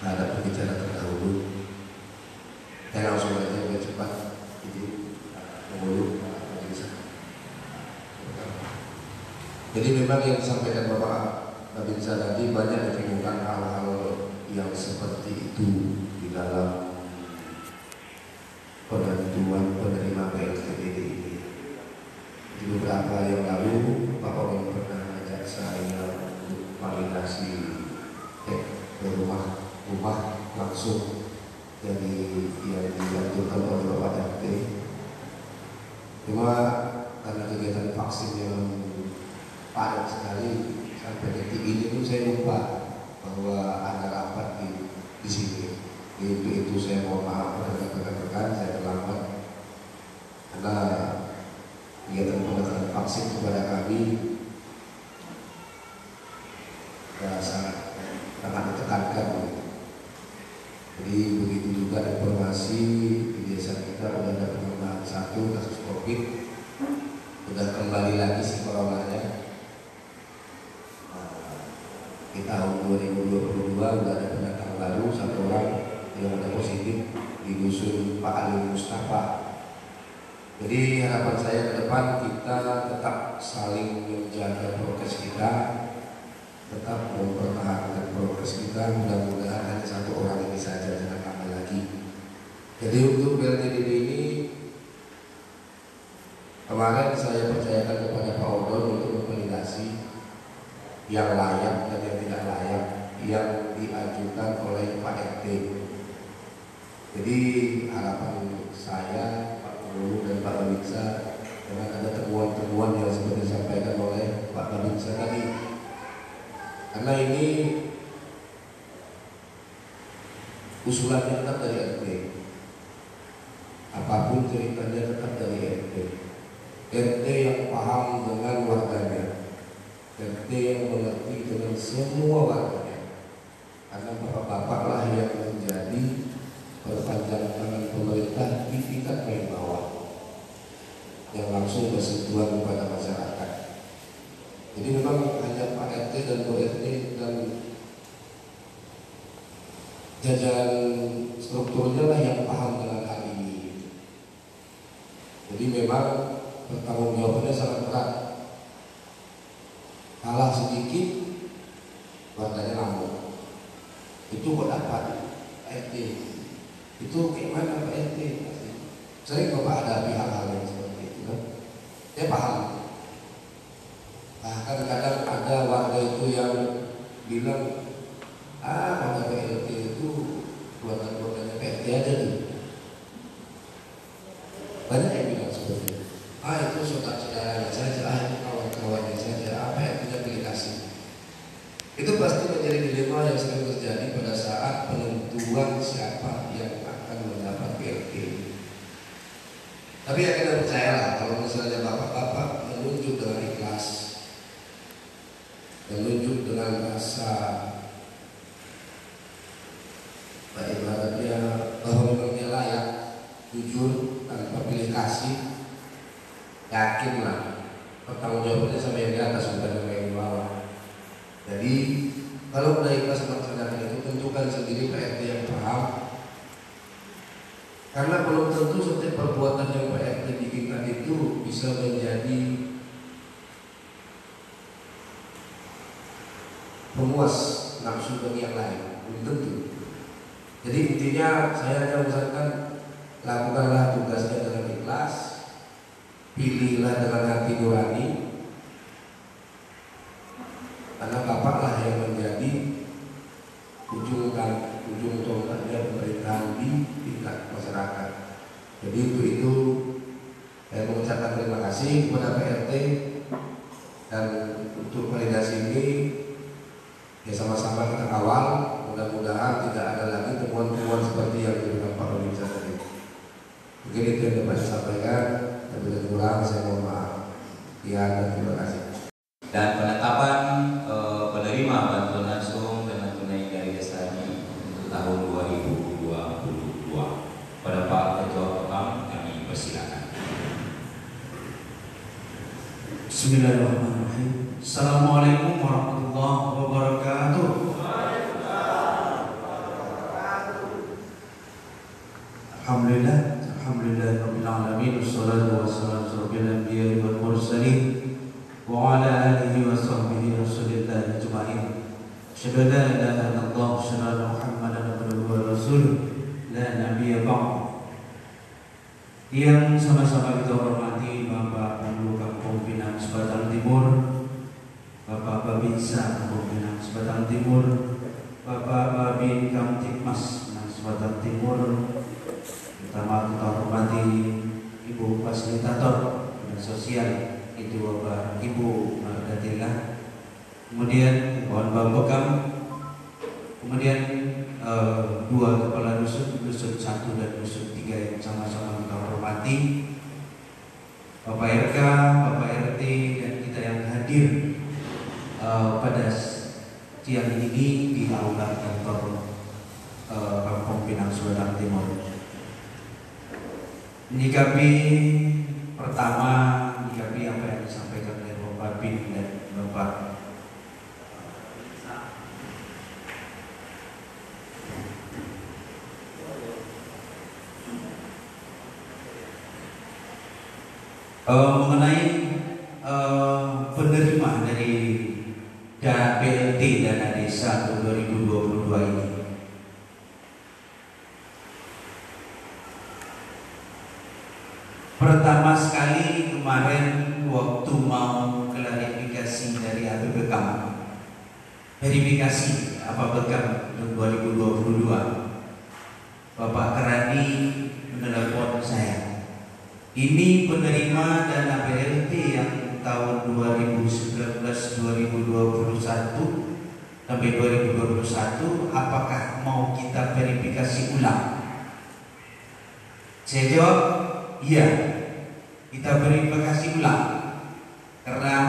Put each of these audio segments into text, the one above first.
nggak ada pembicara terdahulu. Saya langsung aja lebih cepat. Jadi mengulik Jadi memang yang disampaikan Bapak Babinsa tadi banyak ditemukan hal-hal yang seperti itu di dalam penentuan penerima PLTBD ini. Di beberapa yang lalu Bapak Wali pernah ajak saya untuk validasi eh, ke rumah rumah langsung dari yang dilakukan oleh Bapak RT. Cuma karena kegiatan vaksin yang padat sekali sampai detik ini pun saya lupa bahwa ada rapat di di sini. Itu itu saya mohon maaf kepada rekan-rekan saya terlambat karena kegiatan pendataan vaksin kepada kami ya, sangat Jadi begitu juga informasi di desa kita sudah ada penambahan satu kasus COVID, sudah kembali lagi si coronanya di tahun 2022 sudah ada pendatang baru satu orang yang ada positif di dusun Pak Ali Mustafa. Jadi harapan saya ke depan kita tetap saling menjaga prokes kita, tetap mempertahankan prokes kita. Mudah-mudahan hanya satu orang ini saja jangan lama lagi. Jadi untuk BLTDB ini kemarin saya percayakan kepada Pak Odon untuk memvalidasi yang layak dan yang tidak layak yang diajukan oleh Pak RT. Jadi harapan saya Pak Guru dan Pak Babinsa dengan ada temuan-temuan yang seperti disampaikan oleh Pak Babinsa tadi. Karena ini usulannya tetap dari RT. Apa pun ceritanya tetap dari RT. RT yang paham dengan warganya RT yang mengerti dengan semua warganya karena bapak-bapak yang menjadi perpanjangan tangan pemerintah di tingkat bawah yang langsung bersentuhan kepada masyarakat jadi memang hanya Pak RT dan Bu RT dan jajaran strukturnya lah yang paham dengan hal ini. Jadi memang pertanggung jawabannya sangat berat tahun 2022 pada Pak Ketua Pekam kami persilakan. Bismillahirrahmanirrahim. Assalamualaikum warahmatullahi wabarakatuh.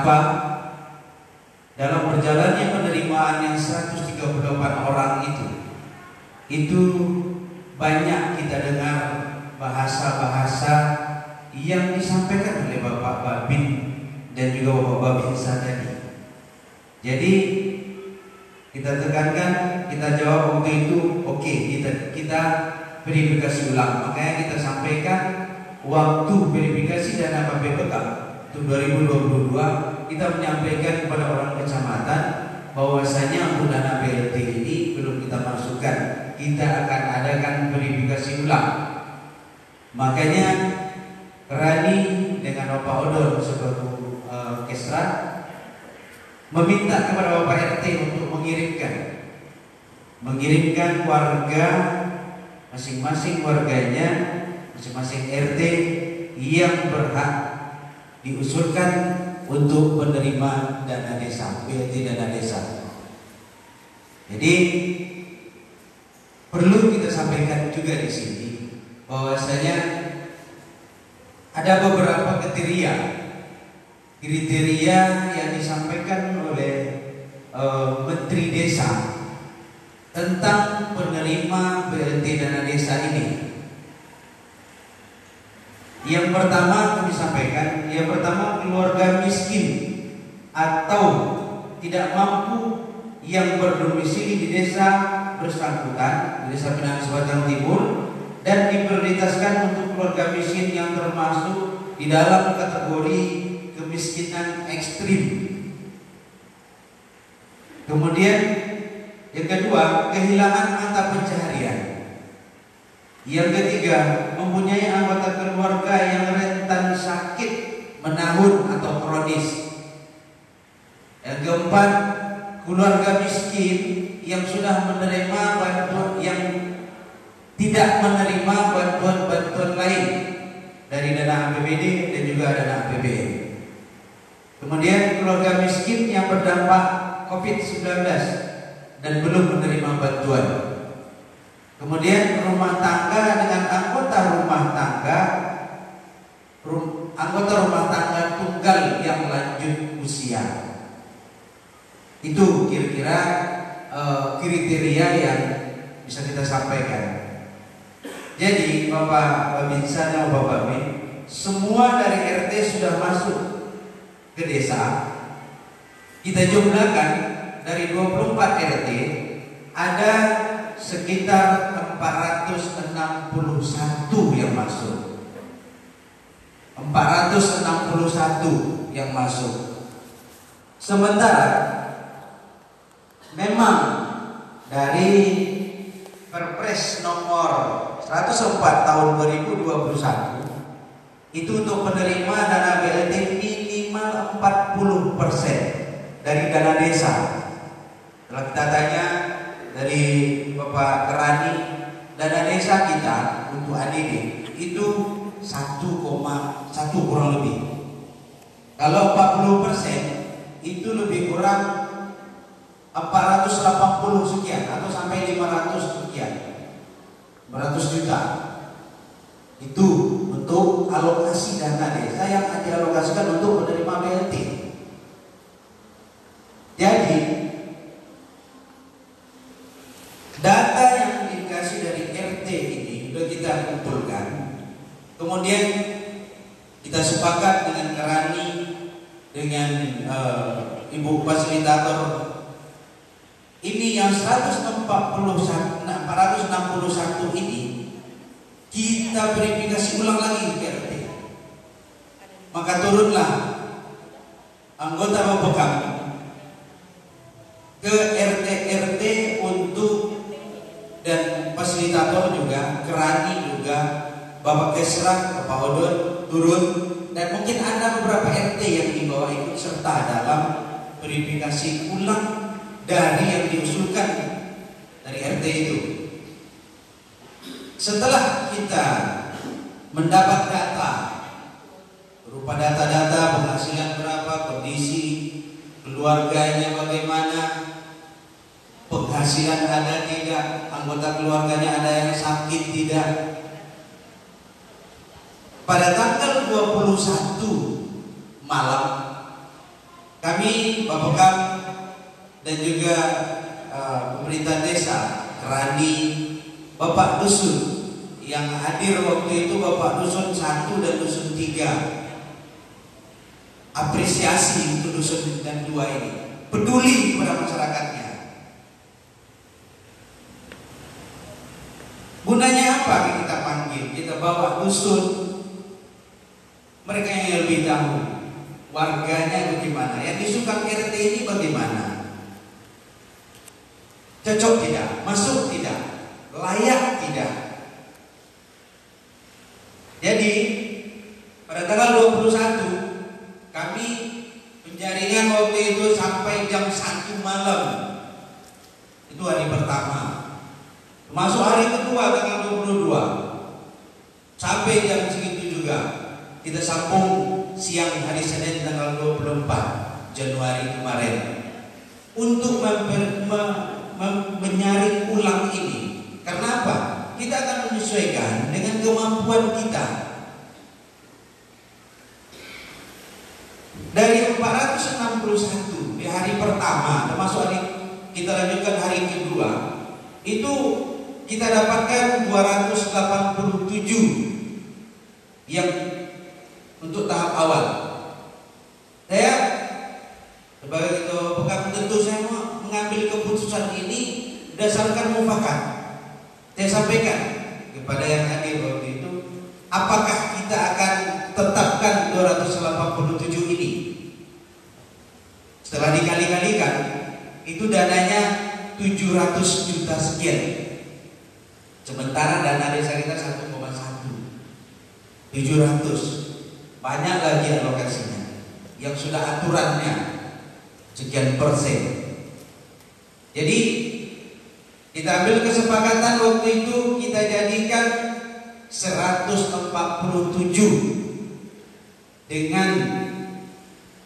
Apa? Dalam perjalanannya penerimaan yang 138 orang itu, itu banyak kita dengar bahasa-bahasa yang disampaikan oleh Bapak Babin dan juga Bapak Babin tadi. Jadi kita tekankan, kita jawab waktu itu, oke okay, kita kita verifikasi ulang. Makanya kita sampaikan waktu verifikasi dana KPPK untuk 2022 kita menyampaikan kepada orang kecamatan bahwasanya dana BLT ini belum kita masukkan. Kita akan adakan verifikasi ulang. Makanya Rani dengan Bapak Odon sebagai uh, Kesra meminta kepada Bapak RT untuk mengirimkan. Mengirimkan warga masing-masing warganya masing-masing RT yang berhak diusulkan untuk menerima dana desa, BLT dana desa. Jadi perlu kita sampaikan juga di sini bahwasanya ada beberapa kriteria kriteria yang disampaikan oleh uh, Menteri Desa tentang penerima BLT dana desa ini. Yang pertama kami sampaikan, yang pertama keluarga miskin atau tidak mampu yang berdomisili di desa bersangkutan, di desa Pinang Sebatang Timur dan diprioritaskan untuk keluarga miskin yang termasuk di dalam kategori kemiskinan ekstrim. Kemudian yang kedua, kehilangan mata pencaharian. Yang ketiga, mempunyai anggota keluarga yang rentan sakit, menahun atau kronis. Yang keempat, keluarga miskin yang sudah menerima bantuan yang tidak menerima bantuan-bantuan lain dari dana APBD dan juga dana APBN. Kemudian keluarga miskin yang berdampak COVID-19 dan belum menerima bantuan. Kemudian rumah tangga dengan anggota rumah tangga anggota rumah tangga tunggal yang lanjut usia. Itu kira-kira uh, kriteria yang bisa kita sampaikan. Jadi Bapak Babinsa dan Bapak Babin semua dari RT sudah masuk ke desa. Kita jumlahkan dari 24 RT ada sekitar 461 satu yang masuk 461 yang masuk sementara memang dari Perpres nomor 104 tahun 2021 itu untuk penerima dana BLT minimal 40% dari dana desa. Kalau kita tanya dari Bapak Kerani, dana desa kita untuk ADD itu 1,1 kurang lebih. Kalau 40% itu lebih kurang 480 sekian atau sampai 500 sekian. 500 juta. Itu untuk alokasi dana desa yang dialokasikan untuk menerima BLT. Jadi data yang dikasih dari RT ini sudah kita kumpulkan. Kemudian kita sepakat dengan Kerani dengan uh, Ibu fasilitator ini yang 141 461 ini kita verifikasi ulang lagi ke RT. Maka turunlah anggota Bapakam ke RT RT untuk fasilitator juga, kerani juga, Bapak Kesra, Bapak Odon turun dan mungkin ada beberapa RT yang dibawa ikut serta dalam verifikasi ulang dari yang diusulkan dari RT itu. Setelah kita mendapat data berupa data-data penghasilan berapa, kondisi keluarganya bagaimana, penghasilan ada tidak, anggota keluarganya ada yang sakit tidak. Pada tanggal 21 malam kami Bapak dan juga uh, pemerintah desa, Rani, Bapak Dusun yang hadir waktu itu Bapak Dusun satu dan Dusun tiga. Apresiasi untuk Dusun dan dua ini, peduli kepada masyarakatnya. Apa kita panggil? Kita bawa dusun, mereka yang lebih tahu warganya bagaimana, yang disuka RT ini bagaimana, cocok tidak, masuk tidak, layak tidak. Jadi pada tanggal 21 kami penjaringan waktu itu sampai jam 1 malam. Itu hari pertama. Masuk hari kedua tanggal 22. Sampai jam segitu juga kita sambung siang hari Senin tanggal 24 Januari kemarin untuk memper, me, me, menyaring ulang ini. Karena apa? Kita akan menyesuaikan dengan kemampuan kita. Dari 461 di hari pertama, termasuk hari kita lanjutkan hari kedua, itu kita dapatkan 287 yang untuk tahap awal. Saya sebagai ketua pegang tentu saya mau mengambil keputusan ini berdasarkan mufakat. Saya sampaikan kepada yang hadir waktu itu, apakah kita akan tetapkan 287 ini? Setelah dikali-kalikan, itu dananya 700 juta sekian. Sementara dana desa kita 1,1 700 Banyak lagi alokasinya. Yang sudah aturannya Sekian persen. Jadi Kita ambil kesepakatan waktu itu Kita jadikan 147 Dengan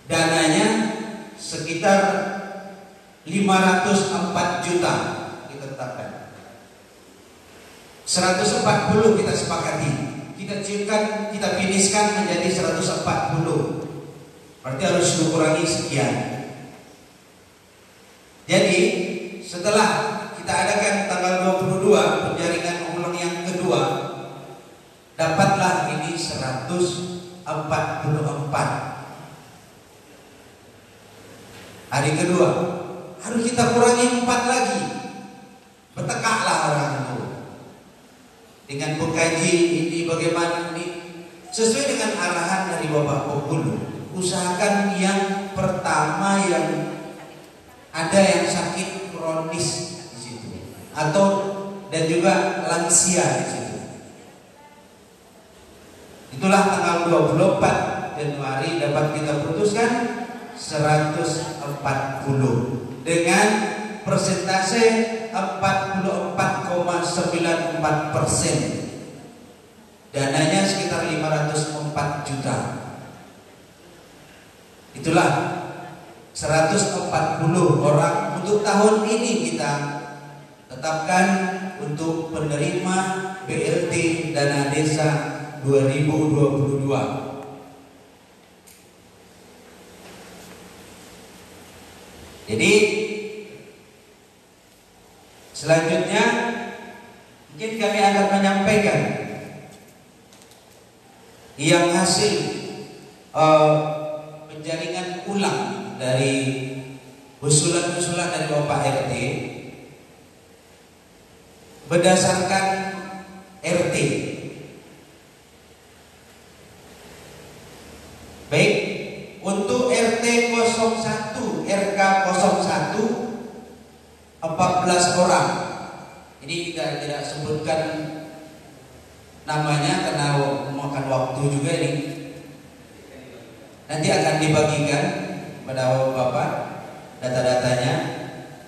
Dananya Sekitar 504 juta Kita tetapkan 140 kita sepakati. Kita ciumkan, kita finishkan menjadi 140 berarti harus dikurangi sekian. Jadi setelah kita adakan tanggal 22 penjaringan ulang yang kedua dapatlah ini 144 hari kedua harus kita kurangi 4 lagi. Bertekaklah orang itu dengan pengkaji ini sebagaimana ini? Sesuai dengan arahan dari Bapak Penghulu, usahakan yang pertama yang ada yang sakit kronis di situ. Atau dan juga lansia di situ. Itulah tanggal 24 Januari dapat kita putuskan 140 dengan persentase 44,94 persen. Dananya sekitar 504 juta. Itulah 140 orang untuk tahun ini kita tetapkan untuk penerima BLT dana desa 2022. Jadi selanjutnya mungkin kami akan menyampaikan yang hasil uh, penjaringan ulang dari usulan-usulan dari Bapak RT berdasarkan RT. Baik, untuk RT 01 RK 01 14 orang. Ini kita tidak sebutkan namanya karena memakan waktu juga ini. Nanti akan dibagikan pada Bapak data-datanya.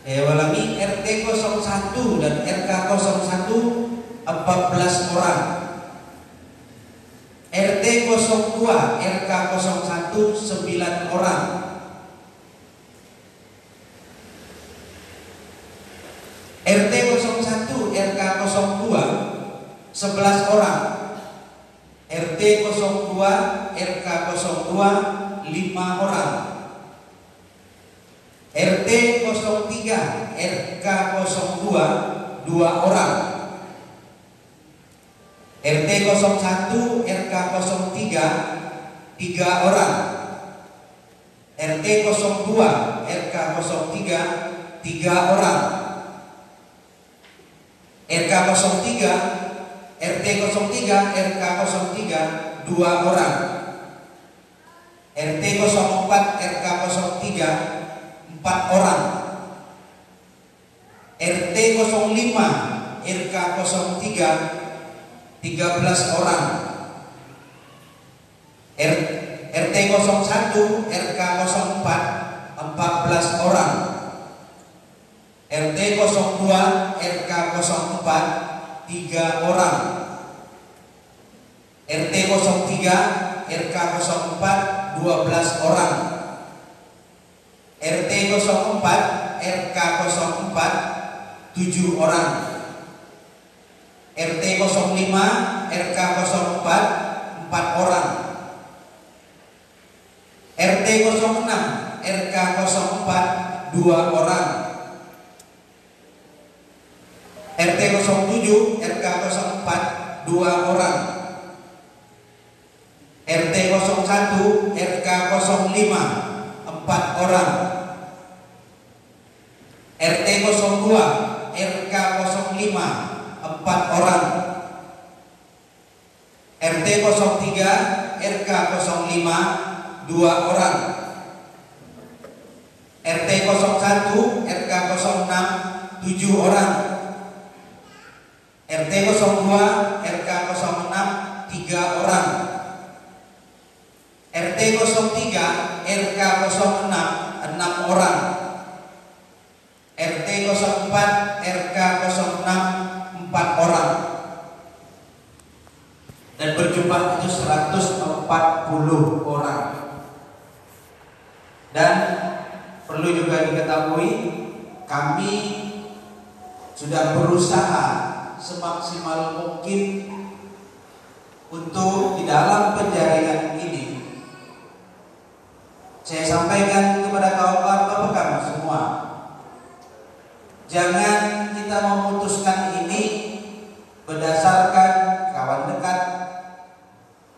Eh, walami RT 01 dan RK 01 14 orang. RT 02, RK 01 9 orang. RT 01, RK 02 11 orang. RT 02, RK 02 5 orang. RT 03, RK 02 2 orang. RT 01, RK 03 3 orang. RT 02, RK 03 3 orang. RK 03, RT 03, RK 03 2 orang. RT 04, RK 03 4 orang. RT 05, RK 03 13 orang RT 01 RK 04 14 orang RT 02 RK 04 3 orang. RT 03 RK 04 12 orang. RT 04 RK 04 7 orang. RT 05 RK 04 4 orang. RT 06 RK 04 2 orang RT 07 RK 04 2 orang. RT 01 RK 05 4 orang. RT 02 RK 05 4 orang. RT 03 RK 05 2 orang. RT 01 RK 06 7 orang RT 02 RK 06 3 orang. RT 03 RK 06 6 orang. RT 04 RK 06 4 orang. Dan berjumlah itu 140 orang. Dan perlu juga diketahui kami sudah berusaha semaksimal mungkin untuk di dalam penjaringan ini. Saya sampaikan kepada kawan-kawan Bapak semua jangan kita memutuskan ini berdasarkan kawan dekat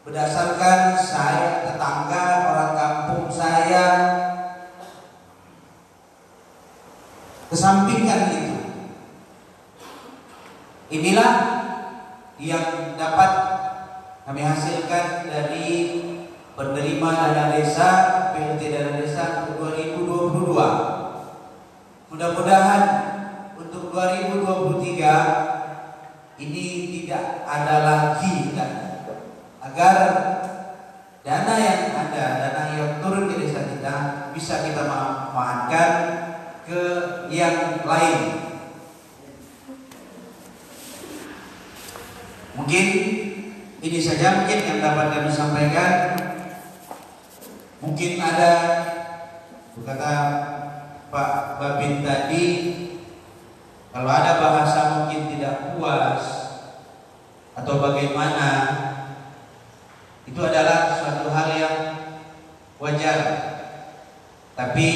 berdasarkan saya tetangga orang kampung saya kesampingkan itu inilah yang dapat kami hasilkan dari penerima dana desa PLT dana desa untuk 2022. Mudah-mudahan untuk 2023 ini tidak ada lagi kan agar dana yang ada, dana yang turun ke desa kita bisa kita manfaatkan ke yang lain. Mungkin ini saja mungkin yang dapat kami sampaikan. Mungkin ada kata Pak Babin tadi kalau ada bahasa mungkin tidak puas atau bagaimana itu adalah suatu hal yang wajar tapi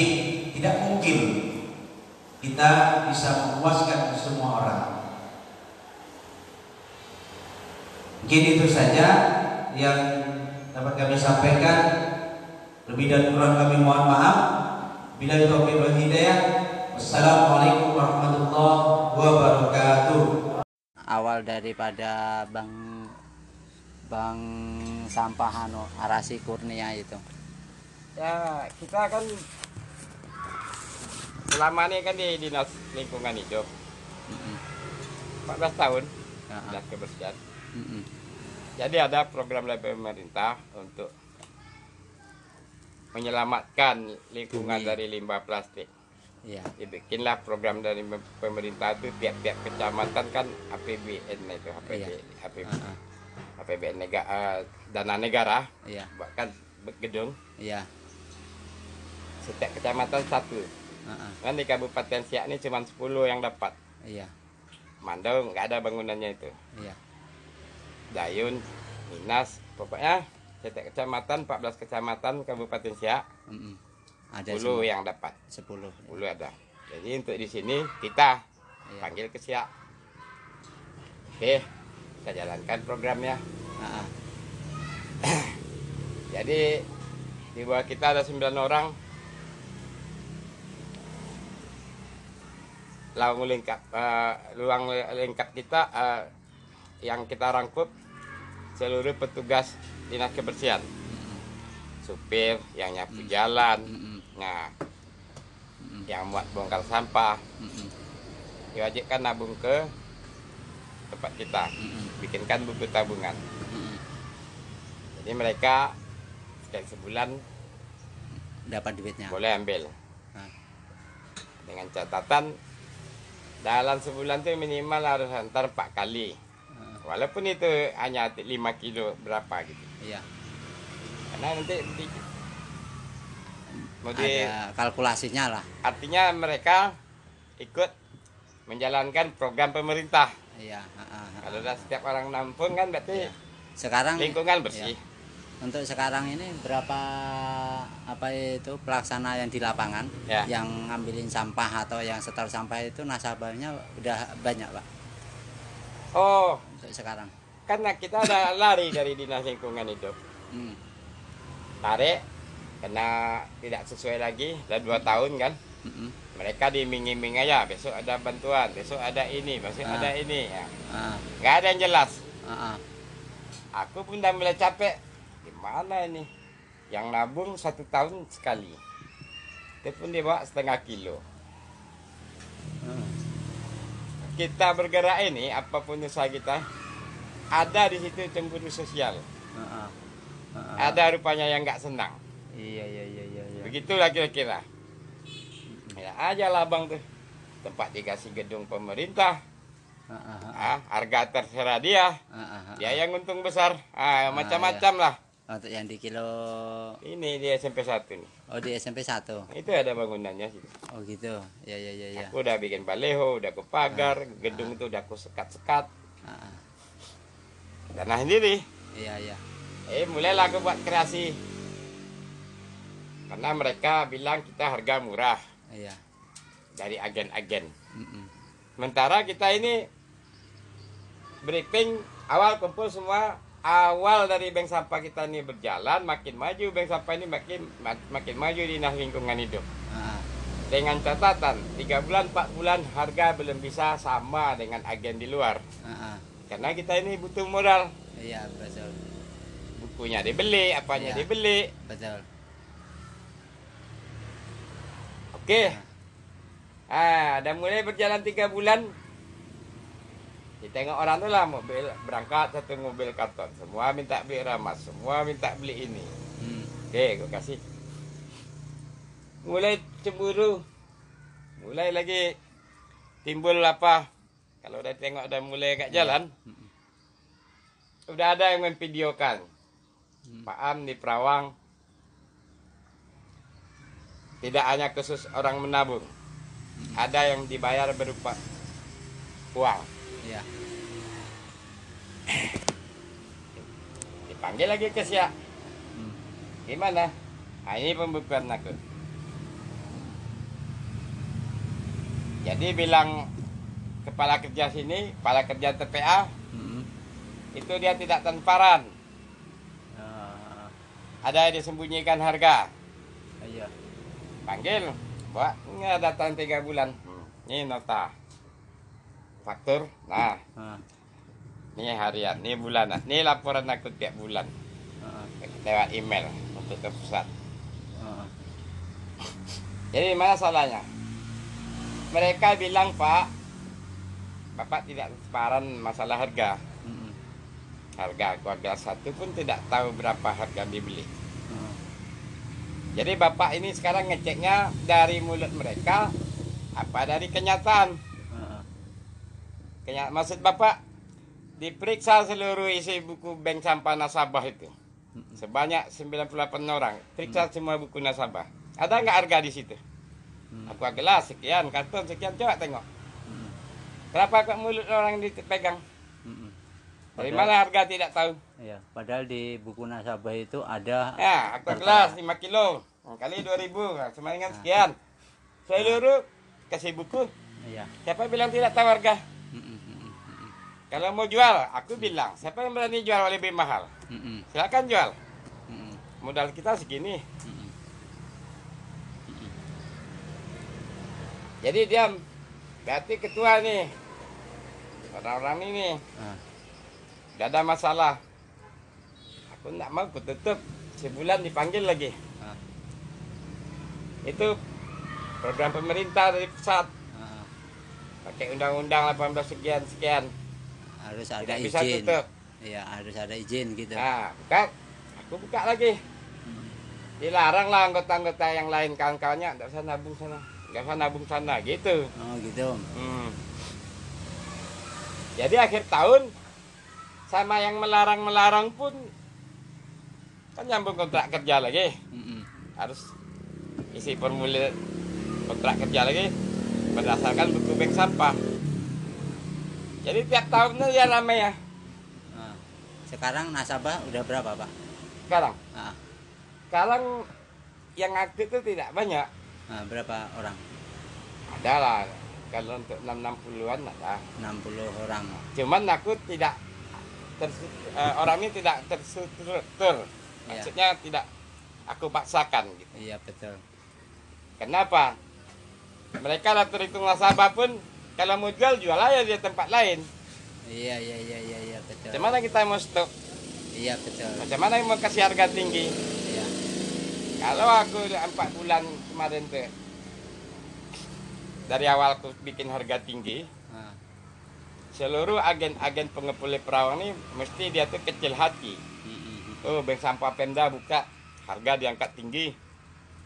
tidak mungkin kita bisa memuaskan semua orang mungkin itu saja yang dapat kami sampaikan lebih dan kurang kami mohon maaf bila taufiq wal hidayah wassalamualaikum warahmatullahi wabarakatuh awal daripada Bang Bang Sampah anu Arasi Kurnia itu. Ya, kita kan selama ini kan di dinas lingkungan hidup Mm-mm. 14 tahun Ya, dinas kebersihan. Jadi ada program dari pemerintah untuk menyelamatkan lingkungan Bumi. dari limbah plastik. Iya. Dibikinlah program dari pemerintah itu tiap-tiap kecamatan kan APBN itu APB, Iya. APB, Heeh. APBN negara dana negara Iya. bahkan gedung Iya. setiap kecamatan satu. Heeh. Kan di Kabupaten Siak ini cuma 10 yang dapat. Iya. Mandau nggak ada bangunannya itu. Iya. Dayun, Minas, pokoknya setiap kecamatan 14 kecamatan Kabupaten Siak Mm-mm. Ada 10 semua. yang dapat. 10. 10 ada. Jadi untuk di sini kita Iya. panggil ke Siak. Oke, kita jalankan programnya. Heeh. Jadi di bawah kita ada 9 orang. Lawang lingkap, eh, luang lingkap kita eh, yang kita rangkup seluruh petugas dinas kebersihan, supir yang nyapu jalan, nah yang buat bongkar sampah, diwajibkan nabung ke tempat kita, bikinkan buku tabungan. Jadi mereka setiap sebulan Dapat duitnya. boleh ambil. Dengan catatan dalam sebulan itu minimal harus antar empat kali. Walaupun itu hanya 5 kilo berapa gitu Iya. karena nanti di, mau di- Ada kalkulasinya lah. artinya mereka ikut menjalankan program pemerintah Iya. kalau udah setiap orang nampung kan berarti Iya. Sekarang lingkungan bersih Untuk sekarang ini berapa apa itu pelaksana yang di lapangan Ya. yang ngambilin sampah atau yang setor sampah itu nasabahnya udah banyak pak oh sekarang. karena kita ada lari dari dinas lingkungan hidup Hmm. tarik kena tidak sesuai lagi udah dua tahun kan Mm-mm. mereka diiming-iming aja besok ada bantuan besok ada ini besok Ah. ada ini ya Ah, ada yang jelas ah, ah. aku pun udah mulai capek gimana ini yang nabung satu tahun sekali itu pun dia bawa setengah kilo Hmm. Kita bergerak ini apa pun usaha kita ada di situ cemburu sosial Ah, ah. Ah, ah. ada rupanya yang nggak senang Iya iya iya iya. iya. begitulah kira-kira ya aja lah bang tuh tempat dikasih gedung pemerintah Ah, ah, ah. harga terserah dia ah, ah. dia yang untung besar ah, Ah, macam-macam lah Untuk yang di kilo ini di SMP 1 nih oh di SMP 1. itu ada bangunannya sih Oh gitu. Ya ya ya ya. aku udah bikin baleho udah aku pagar gedung itu udah aku sekat-sekat Ah, ah. tanah sendiri Iya iya. eh mulailah aku buat kreasi karena mereka bilang kita harga murah Iya. dari agen-agen Mm-mm. sementara kita ini briefing awal kumpul semua awal dari bank sampah kita ini berjalan makin maju bank sampah ini makin mak- makin maju di dinas lingkungan hidup Ah, ah. dengan catatan tiga bulan 4 bulan harga belum bisa sama dengan agen di luar Ah, ah. karena kita ini butuh modal Iya betul. bukunya dibeli, apanya Iya. dibeli. betul Oke. Ah, dah mulai berjalan tiga bulan. Kita tengok orang tu lah mobil berangkat satu mobil karton. Semua minta beli ramas, semua minta beli ini. Hmm. Oke, aku kasih. Mulai cemburu. Mulai lagi timbul apa? Kalau dah tengok dah mulai kat jalan. Sudah ada yang memvideokan. Pak Am di Perawang. Tidak hanya khusus orang menabung. Ada yang dibayar berupa uang. Ya Dipanggil lagi ke siap. Hmm. Gimana? Nah, ini pembukuan aku. Jadi bilang kepala kerja sini, kepala kerja TPA, Hmm. itu dia tidak transparan. Ah, Ada yang disembunyikan harga. iya Panggil, Pak, ini ada datang tiga bulan. Ini nota. Faktur, nah, Ah, ini harian, ini bulanan. Ini laporan aku tiap bulan. ah, Lewat email untuk ke pusat. ah. Jadi mana salahnya? Mereka bilang Pak, Bapak tidak transparan masalah harga. Hmm. Harga keluarga satu pun tidak tahu berapa harga dibeli. Jadi Bapak ini sekarang ngeceknya dari mulut mereka apa dari kenyataan. Kenya, maksud Bapak diperiksa seluruh isi buku bank sampah nasabah itu. Sebanyak 98 orang. Periksa semua buku nasabah. Ada nggak harga di situ? Hmm. Aku gelas sekian, karton sekian, coba tengok. Hmm. Kenapa kok mulut orang dipegang? Hmm. Dari Padahal- mana harga tidak tahu? Iya, padahal di buku nasabah itu ada Ya, aku gelas 5 kilo. Hmm, Kali 2000, nah, sama dengan sekian. Seluruh kasih buku. Iya. Siapa bilang tidak tahu harga? Hmm, hmm, hmm, hmm, Kalau mau jual, aku bilang, siapa yang berani jual lebih mahal? hmm, Silakan jual. hmm, Modal kita segini. hmm, Jadi diam. Berarti ketua nih. Orang-orang ini ah, gak ada masalah. Aku nak mau aku tutup. Sebulan dipanggil lagi. ah, Itu program pemerintah dari pusat. ah. Pakai undang-undang 18 sekian sekian. Harus ada Tidak izin. Iya, harus ada izin gitu. Nah, buka. Aku buka lagi. Hmm, Dilarang lah anggota-anggota yang lain kawan-kawannya. Tidak usah nabung sana. Nggak usah nabung sana. Gitu. Oh, gitu. Hmm. Jadi akhir tahun sama yang melarang-melarang pun kan nyambung kontrak kerja lagi. Hmm, hmm. Harus isi formulir kontrak kerja lagi berdasarkan buku bank sampah. Jadi tiap tahunnya ya ramai ya. Ah. Sekarang nasabah udah berapa, Pak? Sekarang, Ah, sekarang yang aktif itu tidak banyak. ah, berapa orang? Ada lah. Kalau untuk 660-an ada. 60 orang. Cuman aku tidak eh, orang ini tidak terstruktur. Iya. Maksudnya tidak aku paksakan gitu. Iya, betul. Kenapa? Mereka lah terhitung nasabah pun kalau mau jual jual aja di tempat lain. Iya, iya, iya, iya, iya, betul. Kita mau stok? Iya, betul. Macam mana mau kasih harga tinggi? Iya. Kalau aku empat bulan kemarin tuh dari awal aku bikin harga tinggi, Ah, seluruh agen-agen pengepul perawang ini mesti dia tuh kecil hati. hmm, hmm, hmm. Oh, bank sampah Pemda buka harga diangkat tinggi.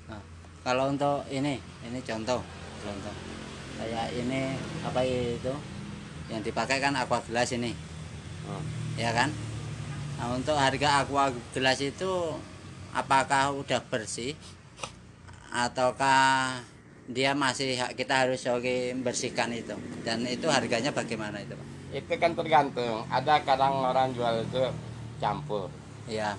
Nah, kalau untuk ini, ini contoh, contoh. Kayak ini apa itu yang dipakai kan aqua gelas ini, Hmm. ya kan? Nah, untuk harga aqua gelas itu apakah udah bersih ataukah dia masih kita harus oke bersihkan itu dan itu harganya bagaimana itu Pak? Itu kan tergantung. Ada kadang orang jual itu campur. Iya,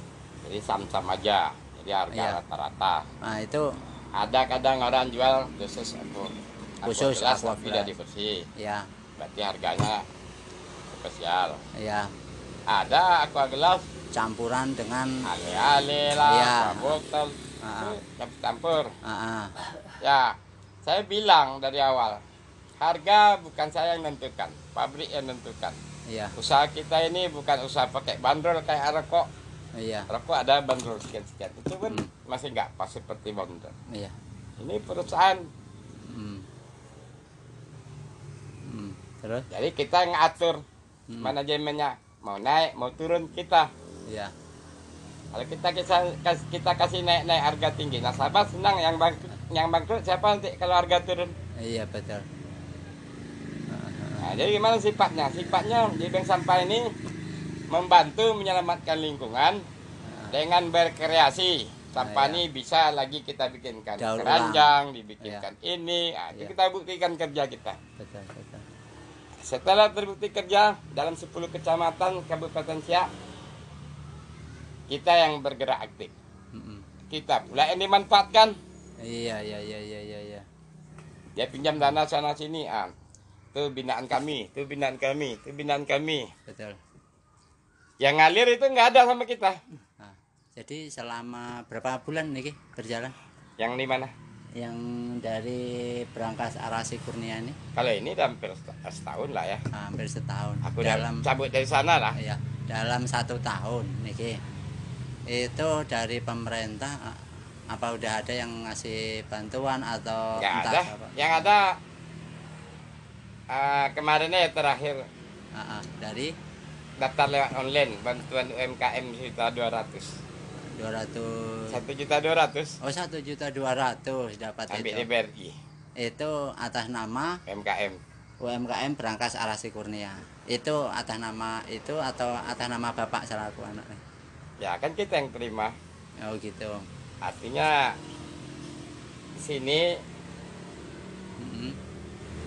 Jadi sam-sam aja. Jadi harga Iya. rata-rata. nah itu Ada kadang orang jual khusus aku. Khusus aqua tapi gelas. tidak dibersih. ya, Berarti harganya spesial. ya Ada aqua gelas campuran dengan ale-ale lah, Iya. botol, Ah. campur-campur. ah, ah, Ya, saya bilang dari awal, harga bukan saya yang menentukan, pabrik yang menentukan. iya, Usaha kita ini bukan usaha pakai bandrol kayak rokok. Iya. Rokok ada bandrol sekian-sekian. Itu kan Hmm. masih nggak pas seperti bonder. Iya. Ini perusahaan. Hmm. Hmm. Terus? Jadi kita yang ngatur Hmm. manajemennya. Mau naik, mau turun kita. Iya. Kalau kita kita, kita kasih naik naik harga tinggi, nasabah senang yang bangkrut, yang bangkrut siapa nanti kalau harga turun? Iya betul. Nah, jadi gimana sifatnya? Sifatnya di bank sampah ini membantu menyelamatkan lingkungan dengan berkreasi. Sampah Ah, ini bisa lagi kita bikinkan Daur keranjang, dibikinkan ini, nah, Iya. kita buktikan kerja kita. Betul betul. Setelah terbukti kerja dalam 10 kecamatan Kabupaten Siak, kita yang bergerak aktif. Kita pula yang dimanfaatkan. Iya iya iya iya iya. iya. Dia pinjam dana sana sini, ah. Itu binaan kami, itu binaan kami, itu binaan kami. Betul. Yang ngalir itu nggak ada sama kita. Nah, jadi selama berapa bulan nih berjalan? Yang di mana? Yang dari berangkas Arasi Kurnia ini Kalau ini hampir set- setahun lah ya. hampir setahun. Aku dalam cabut dari sana lah. ya dalam satu tahun nih itu dari pemerintah apa udah ada yang ngasih bantuan atau Nggak entah ada. apa? Yang ada ah, kemarinnya ya terakhir Ah, ah, dari daftar lewat online bantuan UMKM juta 200 200 satu juta 200 oh satu juta dua ratus dapat ambil itu. Di BRI itu atas nama UMKM UMKM Berangkas Arasi Kurnia. Itu atas nama itu atau atas nama bapak selaku anaknya ya kan kita yang terima. Oh gitu. Artinya di sini Mm-mm.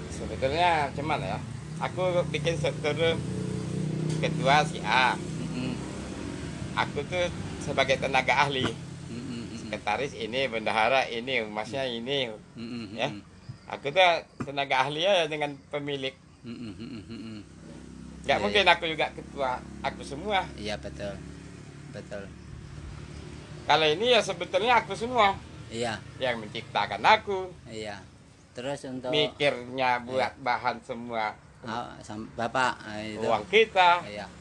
sebetulnya cuman ya aku bikin struktur ketua si A. Mm-mm. aku tuh sebagai tenaga ahli. Mm-mm. sekretaris ini bendahara ini humasnya ini Mm-mm. Ya. aku tuh tenaga ahli ya dengan pemilik. Mm-mm. nggak Iya, mungkin aku juga ketua aku semua. Iya betul. Betul. Kalau ini ya sebetulnya aku semua iya. yang menciptakan aku. Iya. Terus untuk mikirnya buat bahan semua. Ah, bapak ah, itu. Uang kita. Iya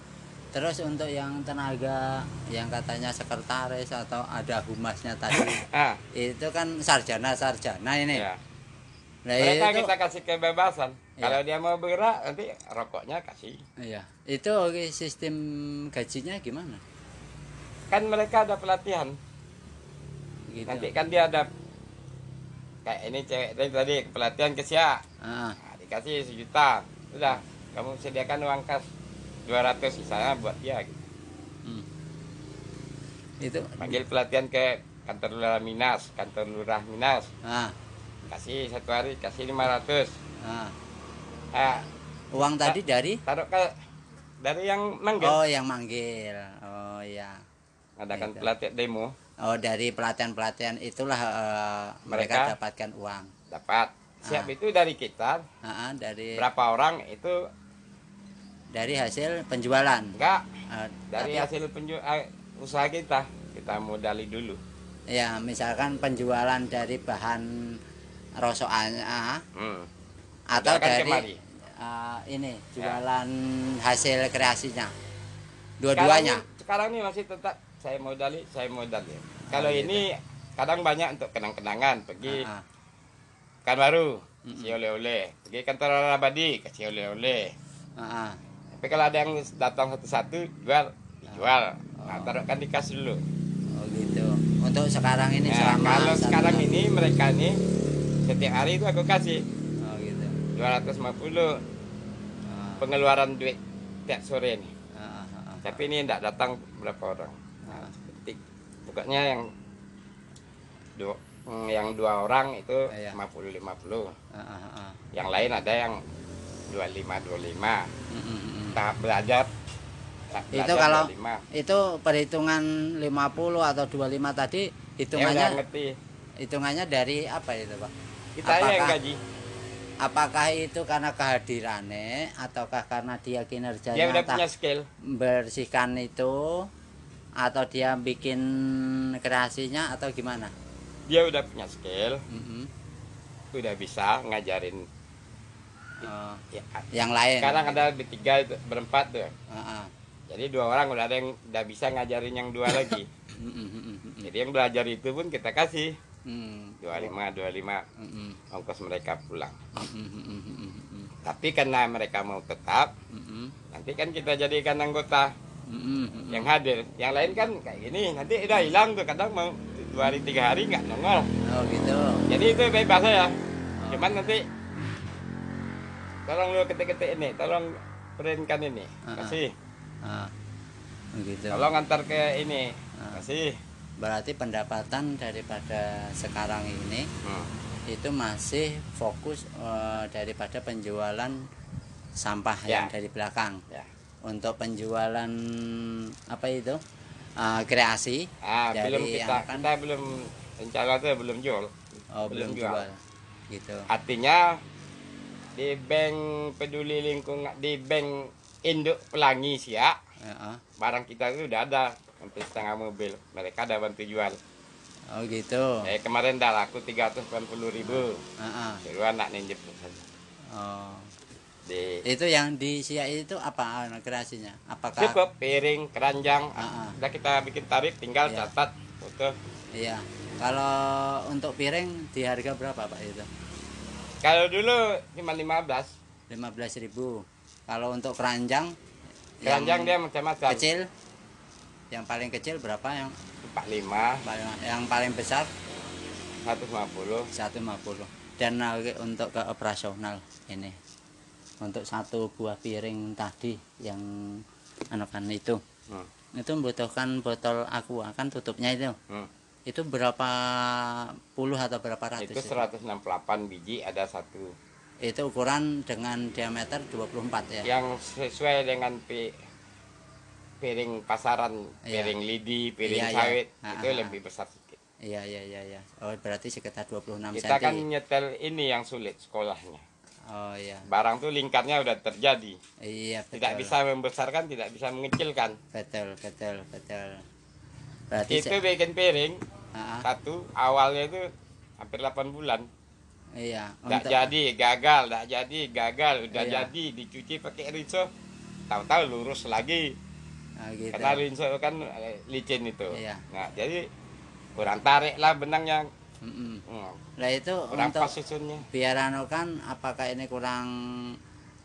terus untuk yang tenaga yang katanya sekretaris atau ada humasnya tadi ah. itu kan sarjana sarjana ini. Ya. Nah, mereka itu kita kasih kebebasan. Iya. kalau dia mau bergerak nanti rokoknya kasih. Iya. Itu oke, sistem gajinya gimana? Kan mereka ada pelatihan. Gitu. Nanti kan dia ada kayak ini cewek tadi tadi pelatihan ke siak Ah, nah, dikasih sejuta. Udah kamu sediakan uang kas 200 sisanya buat dia gitu. hmm. itu? Panggil pelatihan ke kantor lurah Minas kantor lurah Minas. Ah, kasih satu hari kasih 500 ah. ah, uang tadi dari? taruh ke dari yang manggil. Oh yang manggil. Oh iya. Adakan Itu. pelatihan demo. Oh dari pelatihan pelatihan itulah eh, mereka, Mereka- dapatkan uang. dapat. Siap Ah. itu dari kita. Ah, ah, dari berapa orang itu dari hasil penjualan enggak Eh, dari tapi- hasil penju eh, usaha kita kita modali dulu ya misalkan penjualan dari bahan rosokannya ah, hmm. atau dari kemari. eh, ini Ya. jualan hasil kreasinya dua-duanya sekarang, sekarang ini masih tetap saya modali saya modal ya kalau gitu. ini kadang banyak untuk kenang-kenangan pergi Ah, ah. kan baru kasih oleh-oleh pergi kantor abadi kasih oleh-oleh Ah, ah. Tapi kalau ada yang datang satu-satu jual dijual nah Oh. taruhkan di kas dulu oh gitu untuk sekarang ini nah, selama kalau sekarang tahun. ini mereka ini setiap hari itu aku kasih oh gitu 250 Ah, pengeluaran duit tiap sore ini ah, ah, ah. tapi ini tidak datang berapa orang Ah. nah, seperti pokoknya yang dua hmm, yang dua orang itu Iya. 50 50 Ah, ah, ah. yang lain ada yang 25 25 Mm, mm, mm. Tahap belajar. Itu kalau- 25. itu perhitungan 50 atau 25 tadi ya hitungannya ngerti. hitungannya dari apa itu pak? Kita aja yang Apakah- gaji. apakah itu karena kehadirannya ataukah karena dia kinerjanya dia udah punya skill. bersihkan itu atau dia bikin kreasinya atau gimana? Dia udah punya skill. Mm-mm. udah bisa ngajarin Oh, ya, yang lain sekarang ada bertiga itu, berempat tuh Ah, ah. Jadi dua orang udah ada yang udah bisa ngajarin yang dua lagi. Mm, mm, mm, mm, mm. Jadi yang belajar itu pun kita kasih Hmm. 25 25 Mm, mm, ongkos mereka pulang. mm, mm, mm, mm, mm, mm, Tapi karena mereka mau tetap, mm, mm, nanti kan kita jadikan anggota mm, mm, mm. yang hadir. Yang lain kan kayak gini, nanti udah hilang tuh kadang mau dua hari tiga hari nggak nongol. Oh gitu. Jadi itu bebas ya. Cuman nanti tolong lu ketik-ketik ini, tolong printkan ini, Ah, ah. kasih. Ah, gitu. Tolong antar ke ini, Ah. kasih. Berarti pendapatan daripada sekarang ini Hmm. itu masih fokus eh, daripada penjualan sampah Ya. yang dari belakang. Ya. Untuk penjualan apa itu Eh, kreasi Ah, Dari belum kita, yang kan- kita belum rencana tuh belum jual. oh, belum, Belum jual. jual. Gitu. Artinya di bank peduli lingkungan di bank induk pelangi siak Heeh. barang kita itu udah ada hampir setengah mobil mereka ada bantu jual Oh gitu. eh kemarin dah laku 380 ribu Heeh. suruh anak ninjep Oh. di Itu yang di Siak itu apa kreasinya? Apakah cukup piring keranjang Ah, ah. udah kita bikin tarif tinggal Iya. catat foto Iya. Kalau untuk piring di harga berapa Pak itu? Kalau dulu cuma 15 15.000. Kalau untuk keranjang keranjang dia macam-macam. kecil yang paling kecil berapa? Yang 45 paling yang paling besar? 150 150 dan untuk ke operasional ini. Untuk satu buah piring tadi yang anu kan itu. Hmm. itu membutuhkan botol aqua. Kan tutupnya itu. Hmm. Itu berapa puluh atau berapa ratus itu itu? 168 biji ada satu. Itu ukuran dengan diameter 24 ya? Yang sesuai dengan pi- piring pasaran Iya. piring lidi piring Iya, iya. sawit Ah, itu ah, lebih besar sedikit. Iya iya iya iya. Oh berarti sekitar 26 kita cm kan nyetel ini yang sulit sekolahnya. Oh iya. Barang tuh lingkarnya udah terjadi. Iya betul. tidak bisa membesarkan tidak bisa mengecilkan. Betul betul betul. Berarti itu bikin piring Satu awalnya itu hampir 8 bulan iya tidak jadi gagal tidak jadi gagal udah Iya. jadi dicuci pakai rinso tahu-tahu lurus lagi Ah, gitu. karena rinso kan eh, licin itu Iya. nah jadi kurang tarik lah benangnya Mm-mm. hmm, Lah itu kurang untuk pas susunnya biar anu kan apakah ini kurang